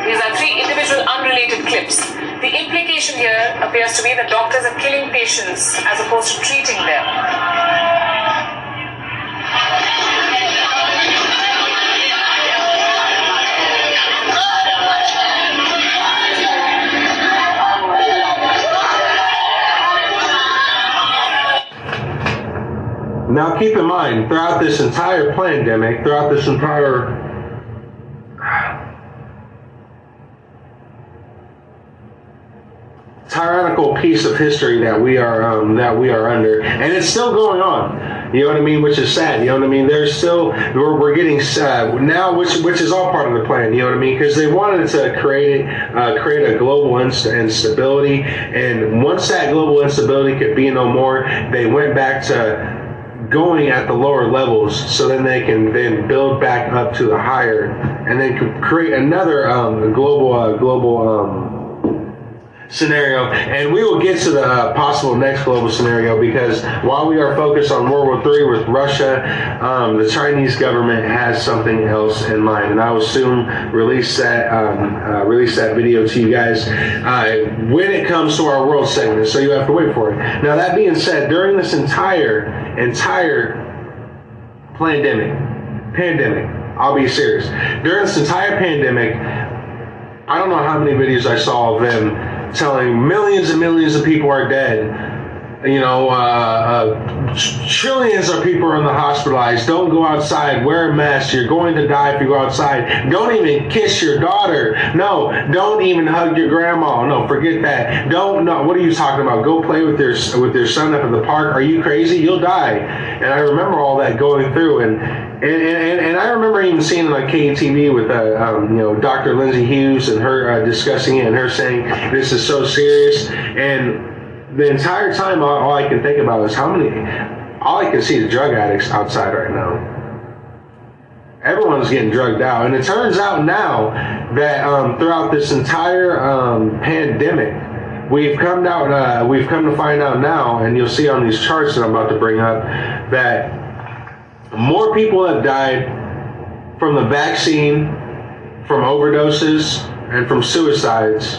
Speaker 17: These are three individual unrelated clips. The implication here appears to be that doctors are killing patients as opposed to treating them.
Speaker 1: Now, keep in mind, throughout this entire pandemic, throughout this entire tyrannical piece of history that we are um, that we are under, and it's still going on. You know what I mean? Which is sad. You know what I mean? There's still we're, we're getting sad now, which which is all part of the plan. You know what I mean? Because they wanted to create uh, create a global inst- instability, and once that global instability could be no more, they went back to going at the lower levels so then they can then build back up to the higher and then create another um, global uh, global um, scenario and we will get to the uh, possible next global scenario because while we are focused on World War III with Russia um, the Chinese government has something else in mind and I will soon release that um, uh, release that video to you guys uh, when it comes to our world segment so you have to wait for it. Now that being said during this entire entire pandemic pandemic I'll be serious during this entire pandemic I don't know how many videos I saw of them telling millions and millions of people are dead. You know, uh, uh, trillions of people are in the hospitalized. Don't go outside. Wear a mask. You're going to die if you go outside. Don't even kiss your daughter. No, don't even hug your grandma. No, forget that. Don't. No, what are you talking about? Go play with your with your son up in the park. Are you crazy? You'll die. And I remember all that going through and. And, and, and I remember even seeing it on KTV with uh, um, you know Dr. Lindsay Huse and her uh, discussing it and her saying this is so serious and the entire time all, all I can think about is how many all I can see is drug addicts outside right now everyone's getting drugged out. And it turns out now that um, throughout this entire um, pandemic, we've come down. Uh, we've come to find out now, and you'll see on these charts that I'm about to bring up that more people have died from the vaccine, from overdoses, and from suicides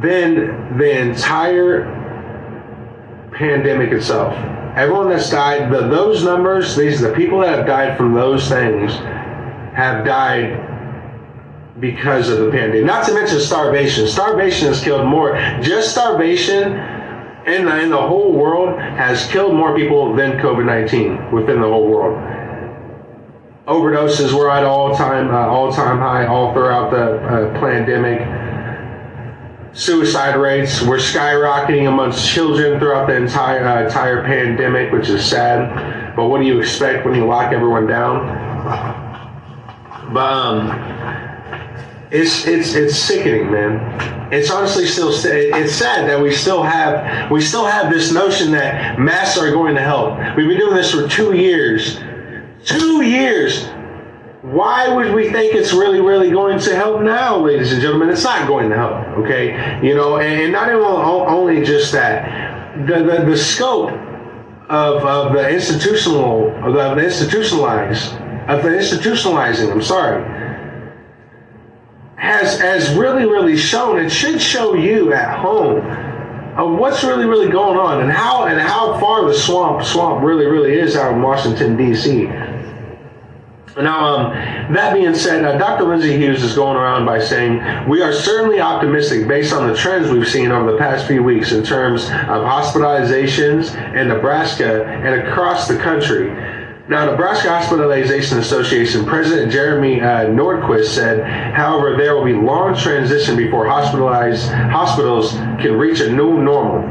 Speaker 1: than the entire pandemic itself. Everyone that's died, the, those numbers, these the people that have died from those things have died because of the pandemic. Not to mention starvation. Starvation has killed more. Just starvation in the, in the whole world has killed more people than COVID 19 within the whole world. Overdoses were at all time uh, all time high all throughout the uh, pandemic. Suicide rates were skyrocketing amongst children throughout the entire uh, entire pandemic, which is sad. But what do you expect when you lock everyone down? But um, it's it's it's sickening, man. It's honestly still it's sad that we still have we still have this notion that masks are going to help. We've been doing this for two years, two years. Why would we think it's really, really going to help now, ladies and gentlemen? It's not going to help, okay? You know, and, and not even only just that, the the, the scope of, of the institutional of the, institutionalized of the institutionalizing. I'm sorry has has really really shown it should show you at home of what's really really going on and how and how far the swamp swamp really really is out in Washington D.C. Now, um, that being said, uh, Dr. Lindsay Huse is going around by saying we are certainly optimistic based on the trends we've seen over the past few weeks in terms of hospitalizations in Nebraska and across the country. Now, Nebraska Hospitalization Association President Jeremy uh, Nordquist said, however, there will be long transition before hospitalized hospitals can reach a new normal.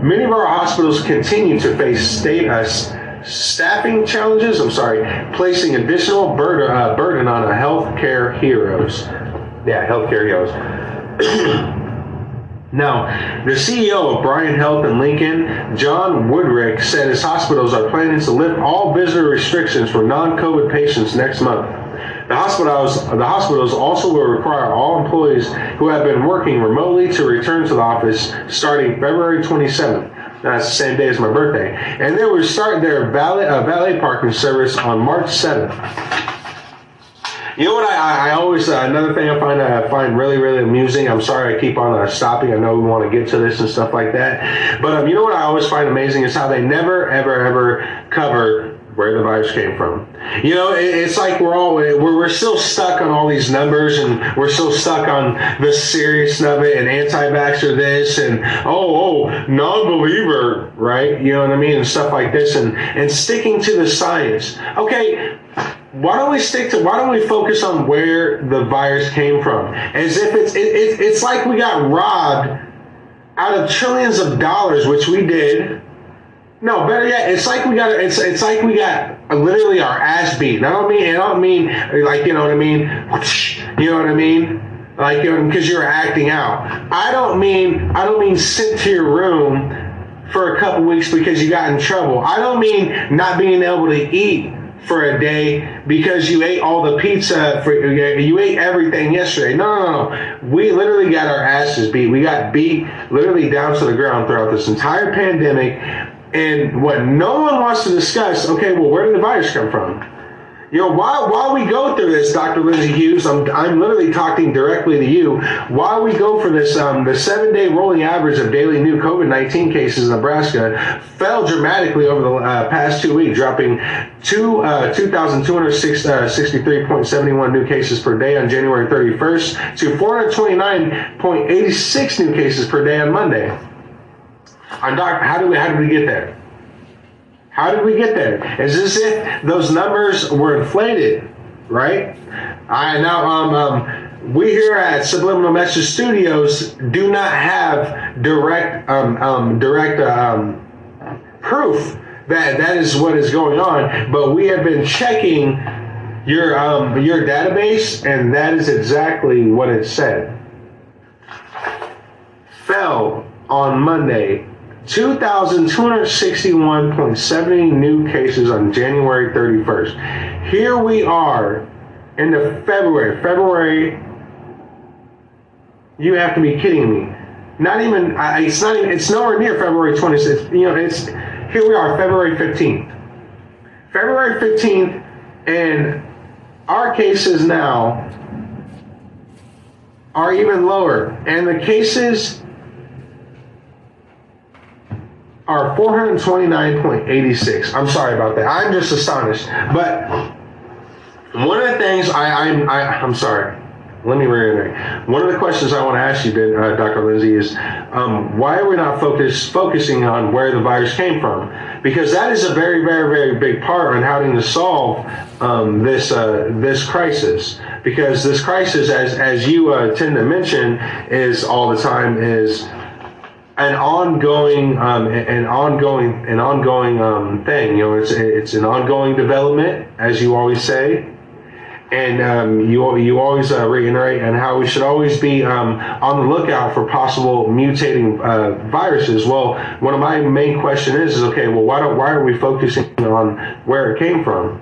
Speaker 1: Many of our hospitals continue to face state uh, staffing challenges. I'm sorry, placing additional burden uh, burden on healthcare heroes. Yeah, healthcare heroes. Now, the CEO of Bryan Health in Lincoln, John Woodrich, said his hospitals are planning to lift all visitor restrictions for non-COVID patients next month. The hospitals, the hospitals also will require all employees who have been working remotely to return to the office starting February 27th. That's the same day as my birthday. And they will start their valet, uh, valet parking service on March 7th. You know what? I, I always uh, another thing I find uh, find really really amusing. I'm sorry I keep on uh, stopping. I know we want to get to this and stuff like that, but um, you know what I always find amazing is how they never ever ever cover where the virus came from. You know, it, it's like we're all we're, we're still stuck on all these numbers, and we're still stuck on the seriousness of it, and anti-vaxxer this, and oh oh non-believer, right? You know what I mean, and stuff like this, and and sticking to the science. Okay why don't we stick to why don't we focus on where the virus came from? As if it's it, it, it's like we got robbed out of trillions of dollars which we did. No better yet it's like we got it's it's like we got literally our ass beat. I don't mean i don't mean like you know what i mean? You know what i mean? Like because you are acting out. I don't mean i don't mean sit to your room for a couple weeks because you got in trouble. I don't mean not being able to eat for a day because you ate all the pizza for you ate everything yesterday. No, no, no. We literally got our asses beat. We got beat literally down to the ground throughout this entire pandemic. And what no one wants to discuss, okay, well, where did the virus come from? You know, while, while we go through this, Dr. Lindsay Huse, I'm, I'm literally talking directly to you. While we go for this, um, the seven day rolling average of daily new COVID 19 cases in Nebraska fell dramatically over the uh, past two weeks, dropping two, uh, 2,263.71 uh, new cases per day on January 31st to 429.86 new cases per day on Monday. On doc, how do we how did we get there? How did we get there? Is as if those numbers were inflated, right? I now um, um we here at Subliminal Message Studios do not have direct um, um direct um, proof that that is what is going on, but we have been checking your um, your database, and that is exactly what it said. Fell on Monday 2,261.70 new cases on January 31st. Here we are in the February, February You have to be kidding me. Not even, it's not even, it's nowhere near February 26th. You know, it's, here we are, February 15th. February 15th, and our cases now are even lower. And the cases are 429.86. I'm sorry about that. I'm just astonished. But one of the things I, I'm, I, I'm sorry. Let me reiterate. One of the questions I want to ask you, uh, Dr. Lindsay, is um, why are we not focus, focusing on where the virus came from? Because that is a very, very, very big part on having to solve um, this uh, this crisis. Because this crisis, as as you uh, tend to mention, is all the time is an ongoing um, an ongoing an ongoing um, thing. You know, it's it's an ongoing development, as you always say and um, you you always uh, reiterate and how we should always be um, on the lookout for possible mutating uh, viruses. Well, one of my main question is, is okay. Well, why don't why are we focusing on where it came from?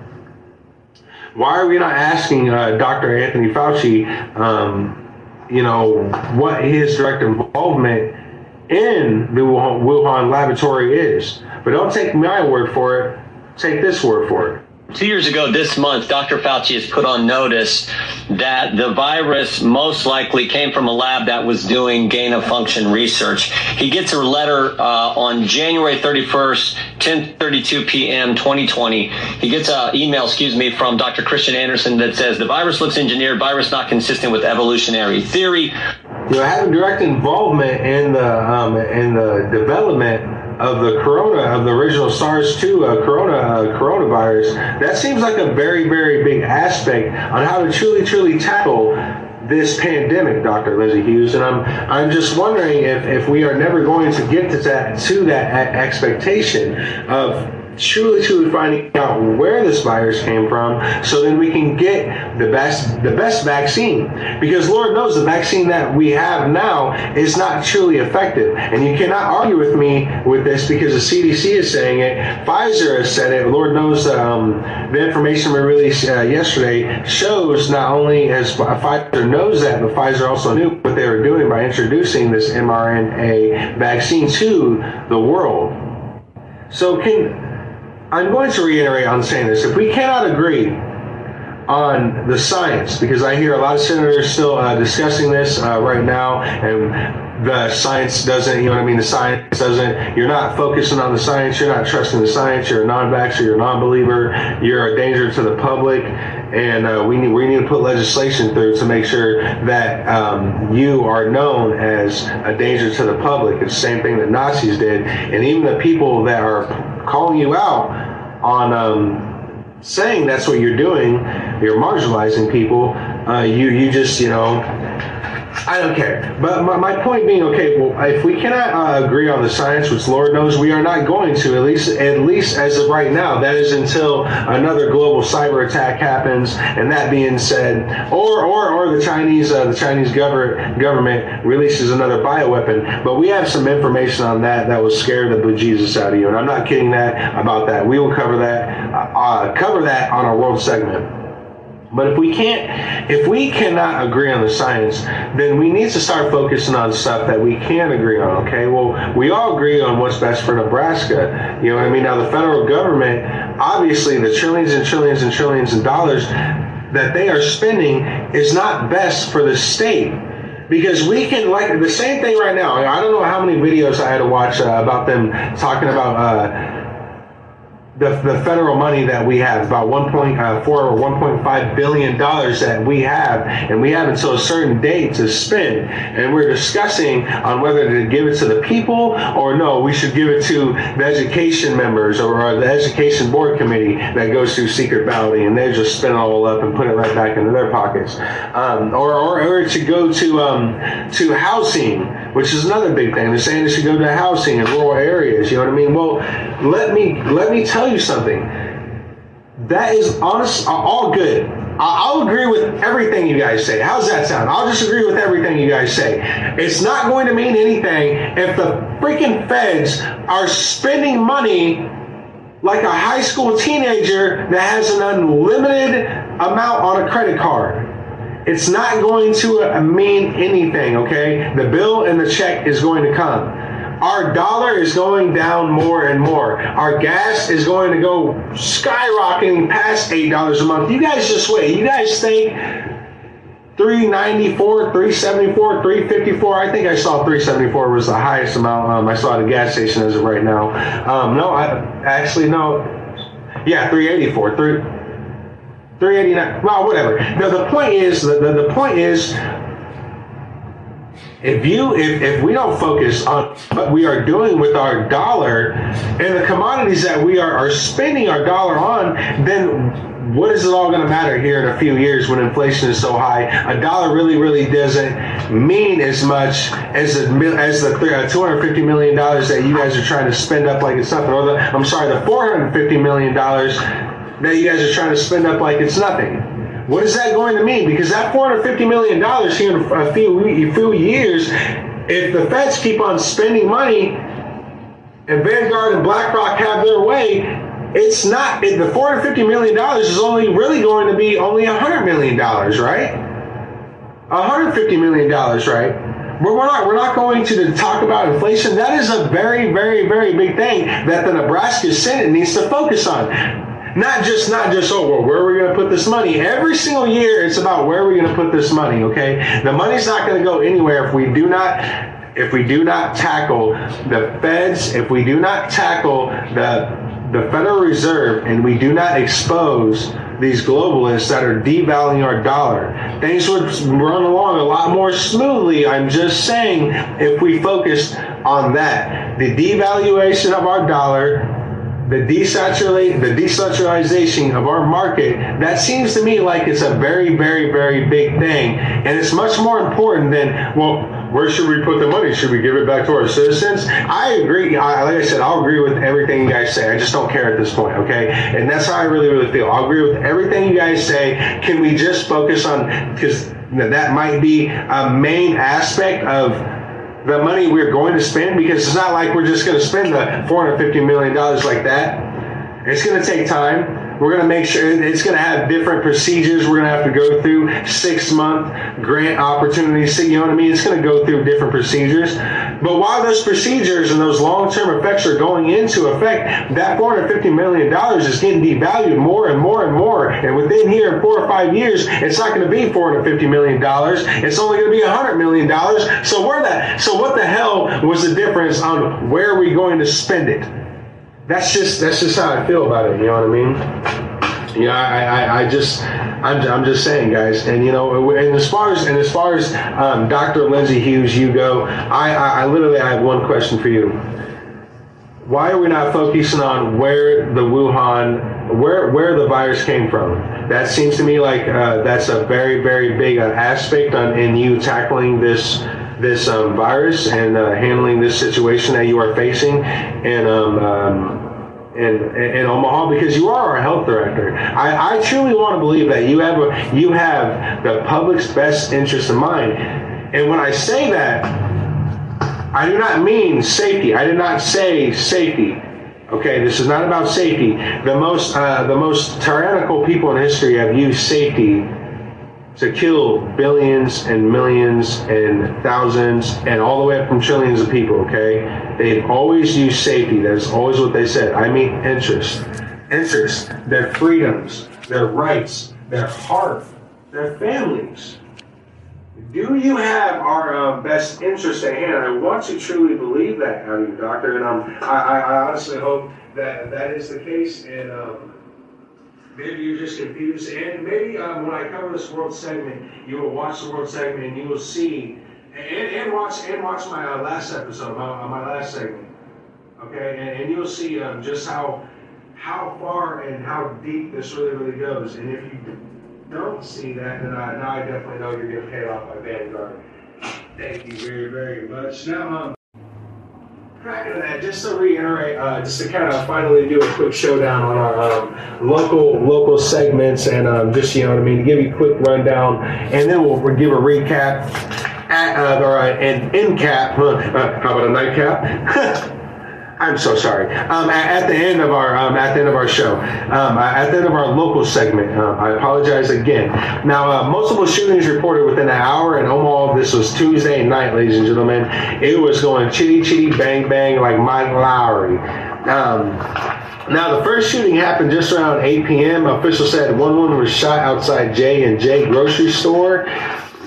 Speaker 1: Why are we not asking uh, Dr. Anthony Fauci, um, you know, what his direct involvement in the Wuhan, laboratory is? But don't take my word for it. Take this word for it.
Speaker 18: Two years ago this month, Dr. Fauci has put on notice that the virus most likely came from a lab that was doing gain of function research. He gets a letter uh, on January 31st, 10:32 p.m. 2020. He gets an email, excuse me, from Dr. Kristian Andersen that says the virus looks engineered, virus not consistent with evolutionary theory.
Speaker 1: You know, having direct involvement in the um, in the development of the corona of the original SARS-2 uh, corona uh, coronavirus, that seems like a very very big aspect on how to truly truly tackle this pandemic, Dr. Lizzie Huse, and I'm I'm just wondering if, if we are never going to get to that to that expectation of truly, truly finding out where this virus came from, so then we can get the best, the best vaccine. Because Lord knows the vaccine that we have now is not truly effective, and you cannot argue with me with this because the CDC is saying it, Pfizer has said it. Lord knows um, the information we released uh, yesterday shows not only as Pfizer knows that, but Pfizer also knew what they were doing by introducing this mRNA vaccine to the world. So can I'm going to reiterate on saying this. If we cannot agree on the science, because I hear a lot of senators still uh, discussing this uh, right now, and the science doesn't, you know what I mean? The science doesn't, you're not focusing on the science, you're not trusting the science, you're a non vaxxer, you're a non believer, you're a danger to the public, and uh, we, need, we need to put legislation through to make sure that um, you are known as a danger to the public. It's the same thing that Nazis did, and even the people that are calling you out on um, saying that's what you're doing, you're marginalizing people. Uh, you you just you know I don't care. But my, my point being, okay, well, if we cannot uh, agree on the science, which Lord knows we are not going to, at least at least as of right now, that is until another global cyber attack happens. And that being said, or or, or the Chinese uh, the Chinese government government releases another bioweapon. But we have some information on that that will scare the bejesus out of you. And I'm not kidding that about that. We will cover that uh, uh cover that on our world segment. But if we can't, if we cannot agree on the science, then we need to start focusing on stuff that we can agree on. Okay, well, we all agree on what's best for Nebraska. You know what I mean? Now, the federal government, obviously, the trillions and trillions and trillions of dollars that they are spending is not best for the state because we can like the same thing right now. I don't know how many videos I had to watch uh, about them talking about. Uh, the, the federal money that we have, about 1.4 uh, or 1.5 billion dollars that we have, and we have until a certain date to spend. And we're discussing on whether to give it to the people or no, we should give it to the education members or, the education board committee that goes through secret balloting, and they just spin it all up and put it right back into their pockets, um, or, or, or go to um, to housing, which is another big thing. They're saying it should go to housing in rural areas. You know what I mean? Well, let me let me tell you something. That is honest, all good. I'll agree with everything you guys say. How's that sound? I'll just agree with everything you guys say. It's not going to mean anything if the freaking feds are spending money like a high school teenager that has an unlimited amount on a credit card. It's not going to uh, mean anything, okay? The bill and the check is going to come. Our dollar is going down more and more. Our gas is going to go skyrocketing past $8 a month. You guys just wait. You guys think 394, 374, 354. I think I saw 374 was the highest amount um, I saw at a gas station as of right now. Um, no, I actually no. Yeah, 384. 3, 389. Well, whatever. No, the point is the, the, the point is if you if, if we don't focus on what we are doing with our dollar and the commodities that we are, are spending our dollar on, then what is it all going to matter here in a few years when inflation is so high? A dollar really, really doesn't mean as much as the as the uh, 250 million dollars that you guys are trying to spend up like it's nothing, or the I'm sorry, the 450 million dollars that you guys are trying to spend up like it's nothing. What is that going to mean? Because that $450 million here in a few, a few years, if the feds keep on spending money and Vanguard and BlackRock have their way, it's not, the $450 million is only really going to be only $100 million, right? $150 million, right? But we're not, we're not going to talk about inflation. That is a very, very, very big thing that the Nebraska Senate needs to focus on not just not just oh well where are we going to put this money every single year it's about where are we going to put this money okay the money's not going to go anywhere if we do not if we do not tackle the feds if we do not tackle the the Federal Reserve and we do not expose these globalists that are devaluing our dollar, things would run along a lot more smoothly. I'm just saying if we focus on that. The devaluation of our dollar the desaturate the decentralization of our market that seems to me like it's a very very very big thing. And it's much more important than well where should we put the money? Should we give it back to our citizens? I agree I, like i said i'll agree with everything you guys say. I just don't care at this point okay? And that's how i really really feel. I'll agree with everything you guys say. Can we just focus on because that might be a main aspect of the money we're going to spend because it's not like we're just going to spend the $450 million like that. It's going to take time. We're going to make sure it's going to have different procedures. We're going to have to go through six month grant opportunities. You know what I mean? It's going to go through different procedures. But while those procedures and those long term effects are going into effect, that $450 million is getting devalued more and more and more. And within here, in four or five years, it's not going to be $450 million. It's only going to be $100 million. So where that? So what the hell was the difference on where are we going to spend it? That's just that's just how I feel about it. You know what I mean? Know, I, I, I just I'm, I'm just saying, guys. And you know, and as far as and as far as um, Dr. Lindsay Huse, you go. I, I, I literally I have one question for you. Why are we not focusing on where the Wuhan, where where the virus came from? That seems to me like uh, that's a very very big aspect on in you tackling this this um, virus and uh, handling this situation that you are facing in, um, um, in Omaha because you are our health director. I, I truly want to believe that you have a, you have the public's best interest in mind. And when I say that, I do not mean safety. I did not say safety. Okay, this is not about safety. The most uh, the most tyrannical people in history have used safety to kill billions and millions and thousands and all the way up from trillions of people, okay? They've always used safety. That's always what they said. I mean interest. Interest, their freedoms, their rights, their heart, their families. Do you have our uh, best interest at hand? I want to truly believe that of you, Doctor, and um, I, I honestly hope that that is the case. And um, Maybe you're just confused, and maybe um, when I cover this world segment, you will watch the world segment and you will see, and, and watch and watch my uh, last episode, my, my last segment, okay, and, and you'll see um, just how how far and how deep this really really goes. And if you don't see that, then I, now I definitely know you're getting paid off by Vanguard. Thank you very very much. Now. Um, That, just to reiterate, uh, just to kind of finally do a quick showdown on our um, local local segments and um, just you know what I mean, give you a quick rundown, and then we'll, give a recap at, uh, or uh, an end cap. Huh? Uh, how about a nightcap? I'm so sorry. Um, at, at, the end of our um, at the end of our show, um, at the end of our local segment, um, I apologize again. Now, uh, multiple shootings reported within an hour in Omaha. This was Tuesday night, ladies and gentlemen. It was going chitty chitty bang bang like Mike Lowrey. Um, now, the first shooting happened just around 8 p.m. Officials said one woman was shot outside J and J grocery store.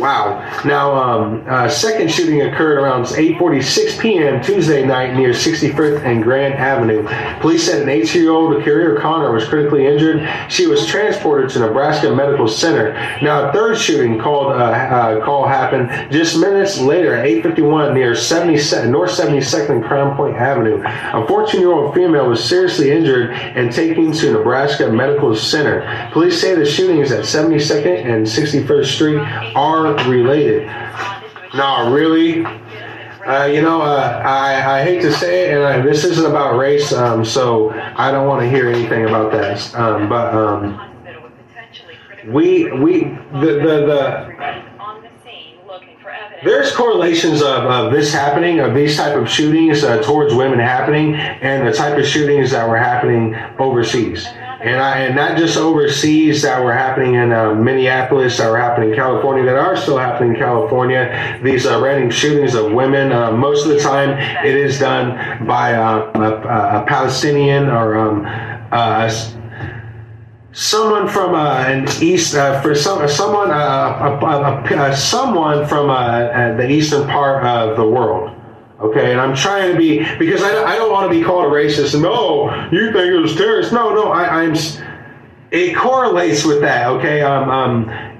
Speaker 1: Wow. Now, um, uh, second shooting occurred around 8:46 p.m. Tuesday night near 65th and Grand Avenue. Police said an 18-year-old Carrier Connor was critically injured. She was transported to Nebraska Medical Center. Now, a third shooting called uh, uh, call happened just minutes later at 8:51 near 70 North 72nd and Crown Point Avenue. A 14-year-old female was seriously injured and taken to Nebraska Medical Center. Police say the shootings at 72nd and 61st Street are related. No, really? Uh, you know, uh, I, I hate to say it, and I, this isn't about race, um, so I don't want to hear anything about that. Um, but um, we we the the, the there's correlations of, of this happening, of these type of shootings uh, towards women happening, and the type of shootings that were happening overseas and I, and not just overseas that were happening in uh, Minneapolis, that were happening in California, that are still happening in California. These uh, random shootings of women. Uh, most of the time, it is done by uh, a, a, Palestinian or um, uh, someone from uh, an east for some someone a, someone from the eastern part of the world. Okay, and I'm trying to be because I, I don't want to be called a racist. And no, you think it was terrorist? No, no, I, am It correlates with that. Okay, um, um,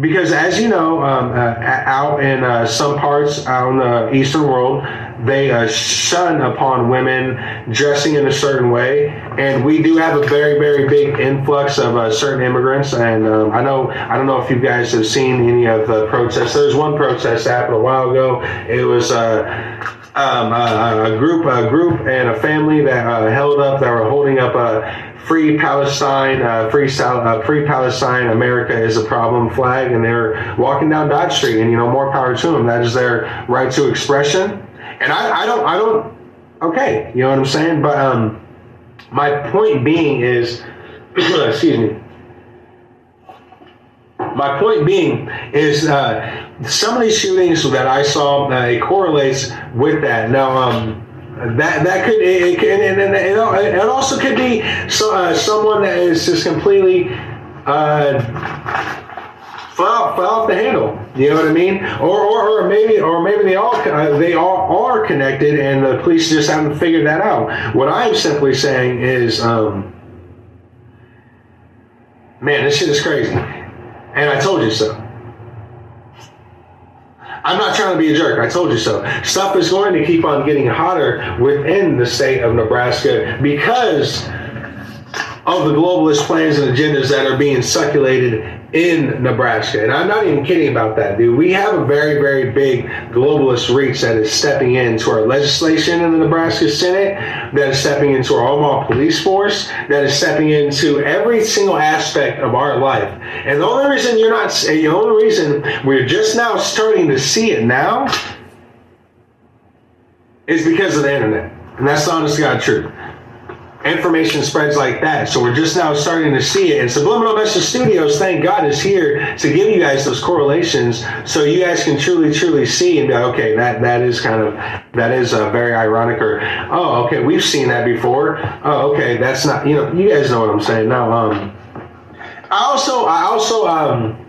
Speaker 1: because as you know, um, uh, out in uh, some parts out in the Eastern world, they uh, shun upon women dressing in a certain way, and we do have a very, very big influx of uh, certain immigrants. And um, I know, I don't know if you guys have seen any of the protests. There's one protest that happened a while ago. It was uh, um, a, a, group, a group, and a family that uh, held up, that were holding up a free Palestine, uh, free uh, free Palestine, America is a problem flag, and they're walking down Dodge Street, and you know, more power to them. That is their right to expression, and I, I don't, I don't. Okay, you know what I'm saying, but um, my point being is, excuse me. My point being is uh, some of these shootings that I saw, uh, it correlates with that. Now, um, that that could it, it, and, and, it, also could be so, uh, someone that is just completely uh, fell, fell off the handle. You know what I mean? Or, or, or maybe or maybe they all uh, they all are connected, and the police just haven't figured that out. What I'm simply saying is, um, man, this shit is crazy, and I told you so. I'm not trying to be a jerk. I told you so. Stuff is going to keep on getting hotter within the state of Nebraska because of the globalist plans and agendas that are being circulated in Nebraska. And I'm not even kidding about that, dude. We have a very, very big globalist reach that is stepping into our legislation in the Nebraska Senate, that is stepping into our Omaha police force, that is stepping into every single aspect of our life. And the only reason you're not, the only reason we're just now starting to see it now is because of the internet. And that's the honest God truth information spreads like that. So we're just now starting to see it. And Subliminal Message Studios, thank God, is here to give you guys those correlations so you guys can truly, truly see and be like, okay, that, that is kind of, that is a very ironic or, oh, okay, we've seen that before. Oh, okay, that's not, you know, you guys know what I'm saying. Now, um, I also, I also, um,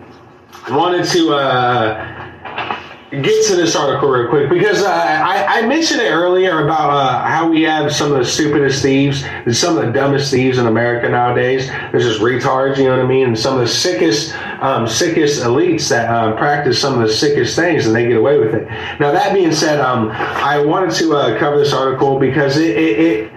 Speaker 1: wanted to, uh, get to this article real quick because uh, I, I, mentioned it earlier about uh, how we have some of the stupidest thieves and some of the dumbest thieves in America nowadays. There's just retards, you know what I mean? And some of the sickest, um, sickest elites that um, practice some of the sickest things and they get away with it. Now, that being said, um, I wanted to uh, cover this article because it, it, it,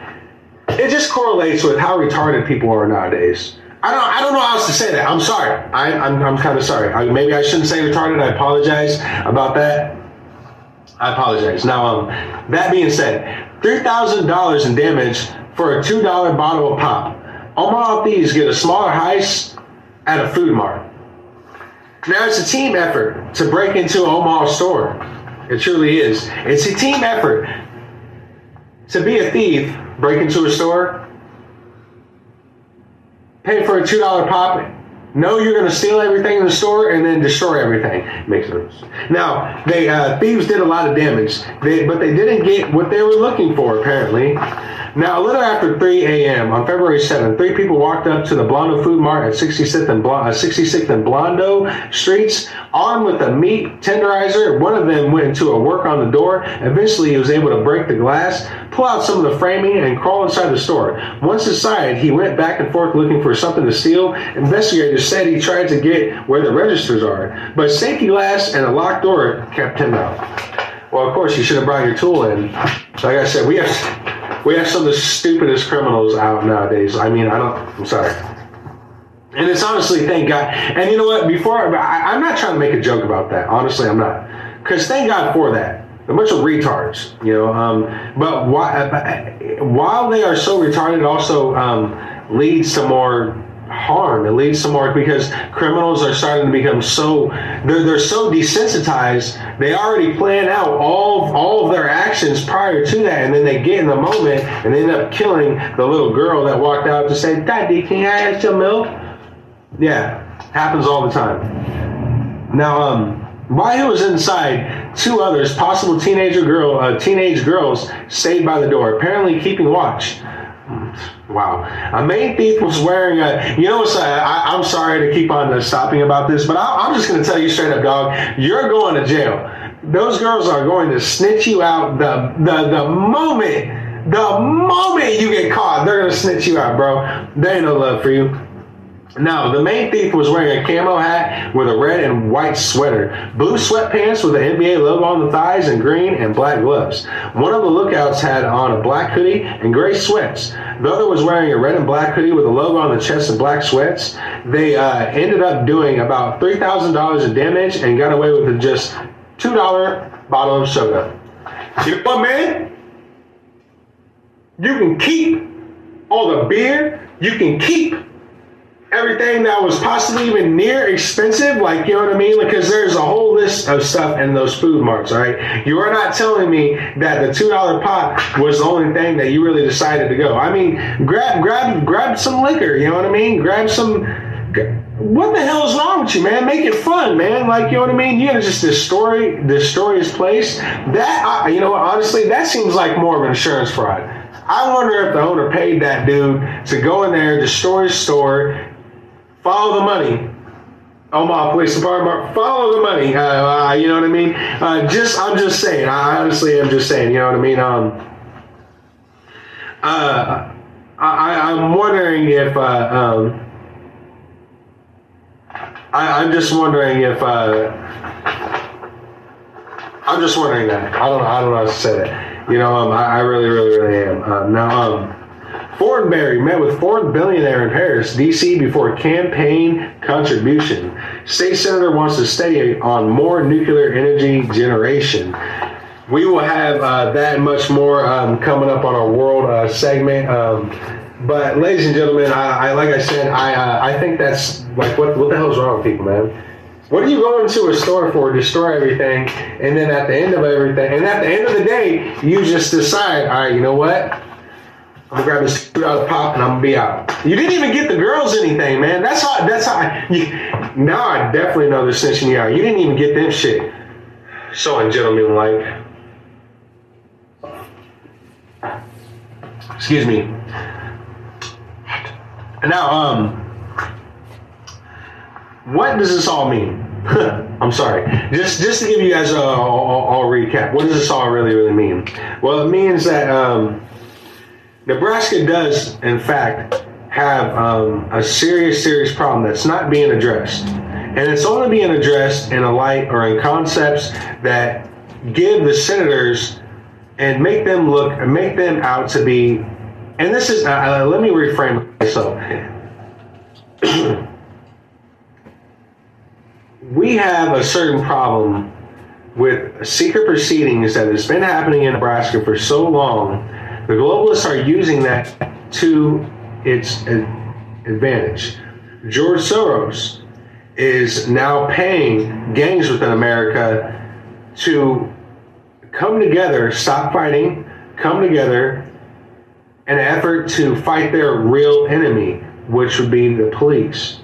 Speaker 1: it just correlates with how retarded people are nowadays. I don't, I don't know how else to say that. I'm sorry. I, am I'm, I'm kind of sorry. I, maybe I shouldn't say retarded. I apologize about that. I apologize. Now, um, that being said, $3,000 in damage for a $2 bottle of pop. Omaha thieves get a smaller heist at a food mart. Now, it's a team effort to break into an Omaha store. It truly is. It's a team effort to be a thief, break into a store, pay for a two dollar pop, know you're going to steal everything in the store, and then destroy everything. Makes sense. Now, they uh, thieves did a lot of damage, they, but they didn't get what they were looking for. Apparently, now a little after 3 a.m. on February 7th, three people walked up to the Blondo Food Mart at 66th and, Bl- uh, 66th and Blondo streets, armed with a meat tenderizer. One of them went into a work on the door. Eventually, he was able to break the glass, pull out some of the framing, and crawl inside the store. Once inside, he went back and forth looking for something to steal. Investigators said he tried to get where the registers are, but safety glass and a locked door kept him out. Well, of course, you should have brought your tool in. Like I said, we have we have some of the stupidest criminals out nowadays. I mean, I don't. I'm sorry. And it's honestly, thank God. And you know what? Before I, I'm not trying to make a joke about that. Honestly, I'm not. Because thank God for that. A bunch of retards, you know. Um, but while, while they are so retarded, it also um, leads to more harm. It leads to more because criminals are starting to become so they're they're so desensitized. They already plan out all all of their actions prior to that, and then they get in the moment and end up killing the little girl that walked out to say, "Daddy, can I have some milk?" Yeah, happens all the time. Now, um, while he was inside, two others, possible teenager girl, uh, teenage girls, stayed by the door, apparently keeping watch. Wow. A main thief was wearing a. You know, uh, I, am sorry to keep on uh, stopping about this, but I, I'm just going to tell you straight up, dog. You're going to jail. Those girls are going to snitch you out the the the moment the moment you get caught. They're going to snitch you out, bro. They ain't no love for you. Now, the main thief was wearing a camo hat with a red and white sweater, blue sweatpants with the NBA logo on the thighs, and green and black gloves. One of the lookouts had on a black hoodie and gray sweats. The other was wearing a red and black hoodie with a logo on the chest and black sweats. They uh, ended up doing about $3,000 in damage and got away with just $2 bottle of soda. You know man? You can keep all the beer. You can keep everything that was possibly even near expensive, like you know what I mean? Because there's a whole list of stuff in those food marts, all right? You are not telling me that the two dollar pot was the only thing that you really decided to go. I mean, grab grab grab some liquor, you know what I mean? Grab some what the hell is wrong with you, man? Make it fun, man. Like, you know what I mean? You gotta just destroy destroy his place. That, you know, honestly, that seems like more of an insurance fraud. I wonder if the owner paid that dude to go in there, destroy his store, follow the money. Omaha Police Department, follow the money. Uh, uh, you know what I mean? Uh, just, I'm just saying. I honestly am just saying. You know what I mean? Um, uh, I, I'm wondering if. Uh, um, I, I'm just wondering if. Uh, I'm just wondering that. I don't. I don't know how to say that. You know, um, I, I really, really, really am. Uh, now, um, Fortenberry met with foreign billionaire in Paris, D.C. before campaign contribution. State senator wants to study on more nuclear energy generation. We will have uh, that much more um, coming up on our world uh, segment. Um, but, ladies and gentlemen, I, I like I said, I uh, I think that's like what what the hell is wrong with people, man? What are you going to a store for? Destroy everything, and then at the end of everything, and at the end of the day, you just decide, all right, you know what? I'm gonna grab this two dollar pop and I'm gonna be out. You didn't even get the girls anything, man. That's how. That's how. I, you, now I definitely know they're snitching you out. You didn't even get them shit. So ungentlemanlike. Excuse me. Now, um, what does this all mean? I'm sorry. Just just to give you guys a, a, a, recap. What does this all really really mean? Well, it means that. Um, Nebraska does, in fact, have um, a serious, serious problem that's not being addressed. And it's only being addressed in a light or in concepts that give the senators and make them look and make them out to be. And this is, uh, uh let me reframe myself. we have a certain problem with secret proceedings that has been happening in Nebraska for so long the globalists are using that to its advantage. George Soros is now paying gangs within America to come together, stop fighting, come together, in an effort to fight their real enemy, which would be the police.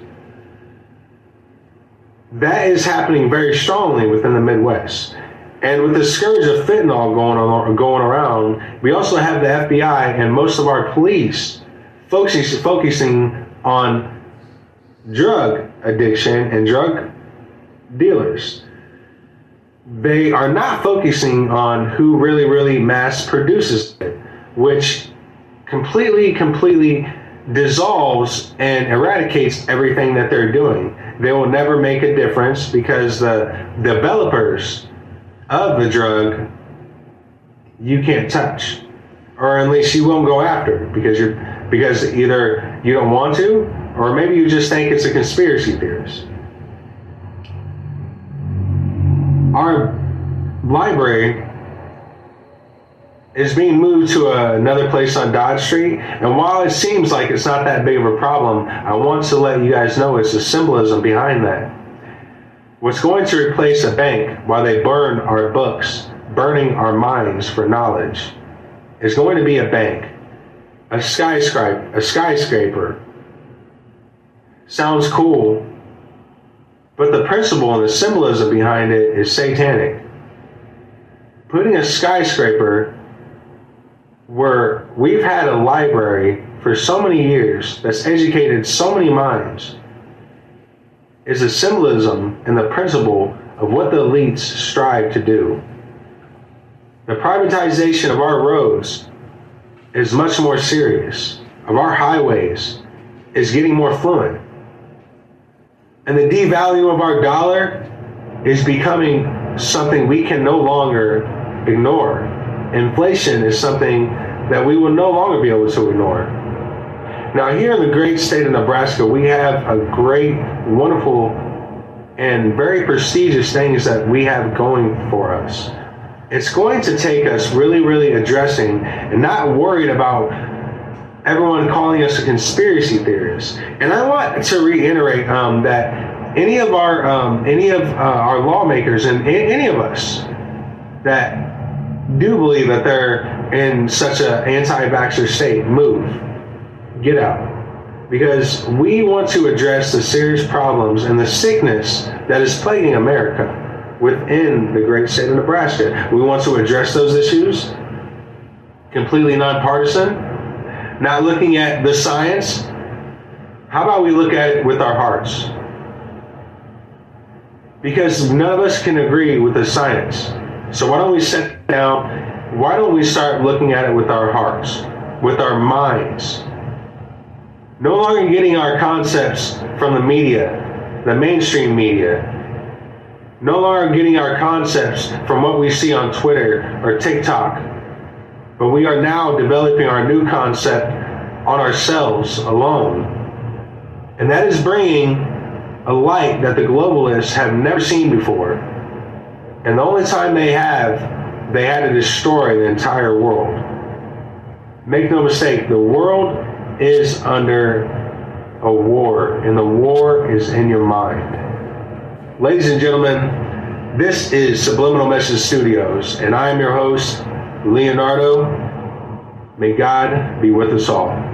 Speaker 1: That is happening very strongly within the Midwest. And with the scourge of fentanyl going on, going around, we also have the FBI and most of our police focusing, focusing on drug addiction and drug dealers. They are not focusing on who really, really mass produces it, which completely, completely dissolves and eradicates everything that they're doing. They will never make a difference because the developers of the drug you can't touch, or at least you won't go after because you're because either you don't want to, or maybe you just think it's a conspiracy theorist. Our library is being moved to a, another place on Dodge Street. And while it seems like it's not that big of a problem, I want to let you guys know it's the symbolism behind that. What's going to replace a bank while they burn our books, burning our minds for knowledge, is going to be a bank, a skyscraper, a skyscraper. Sounds cool, but the principle and the symbolism behind it is satanic. Putting a skyscraper where we've had a library for so many years that's educated so many minds is a symbolism and the principle of what the elites strive to do. The privatization of our roads is much more serious, of our highways is getting more fluent. And the devaluing of our dollar is becoming something we can no longer ignore inflation is something that we will no longer be able to ignore. Now, here in the great state of Nebraska, we have a great, wonderful, and very prestigious things that we have going for us. It's going to take us really, really addressing and not worried about everyone calling us a conspiracy theorist. And I want to reiterate um, that any of our um, any of uh, our lawmakers and any of us that do believe that they're in such an anti-vaxxer state, move, get out. Because we want to address the serious problems and the sickness that is plaguing America within the great state of Nebraska. We want to address those issues completely nonpartisan, not looking at the science. How about we look at it with our hearts? Because none of us can agree with the science. So why don't we sit down? Why don't we start looking at it with our hearts, with our minds? No longer getting our concepts from the media, the mainstream media. No longer getting our concepts from what we see on Twitter or TikTok. But we are now developing our new concept on ourselves alone. And that is bringing a light that the globalists have never seen before. And the only time they have, they had to destroy the entire world. Make no mistake, the world is under a war, and the war is in your mind. Ladies and gentlemen, this is Subliminal Message Studios, and I am your host, Leonardo. May God be with us all.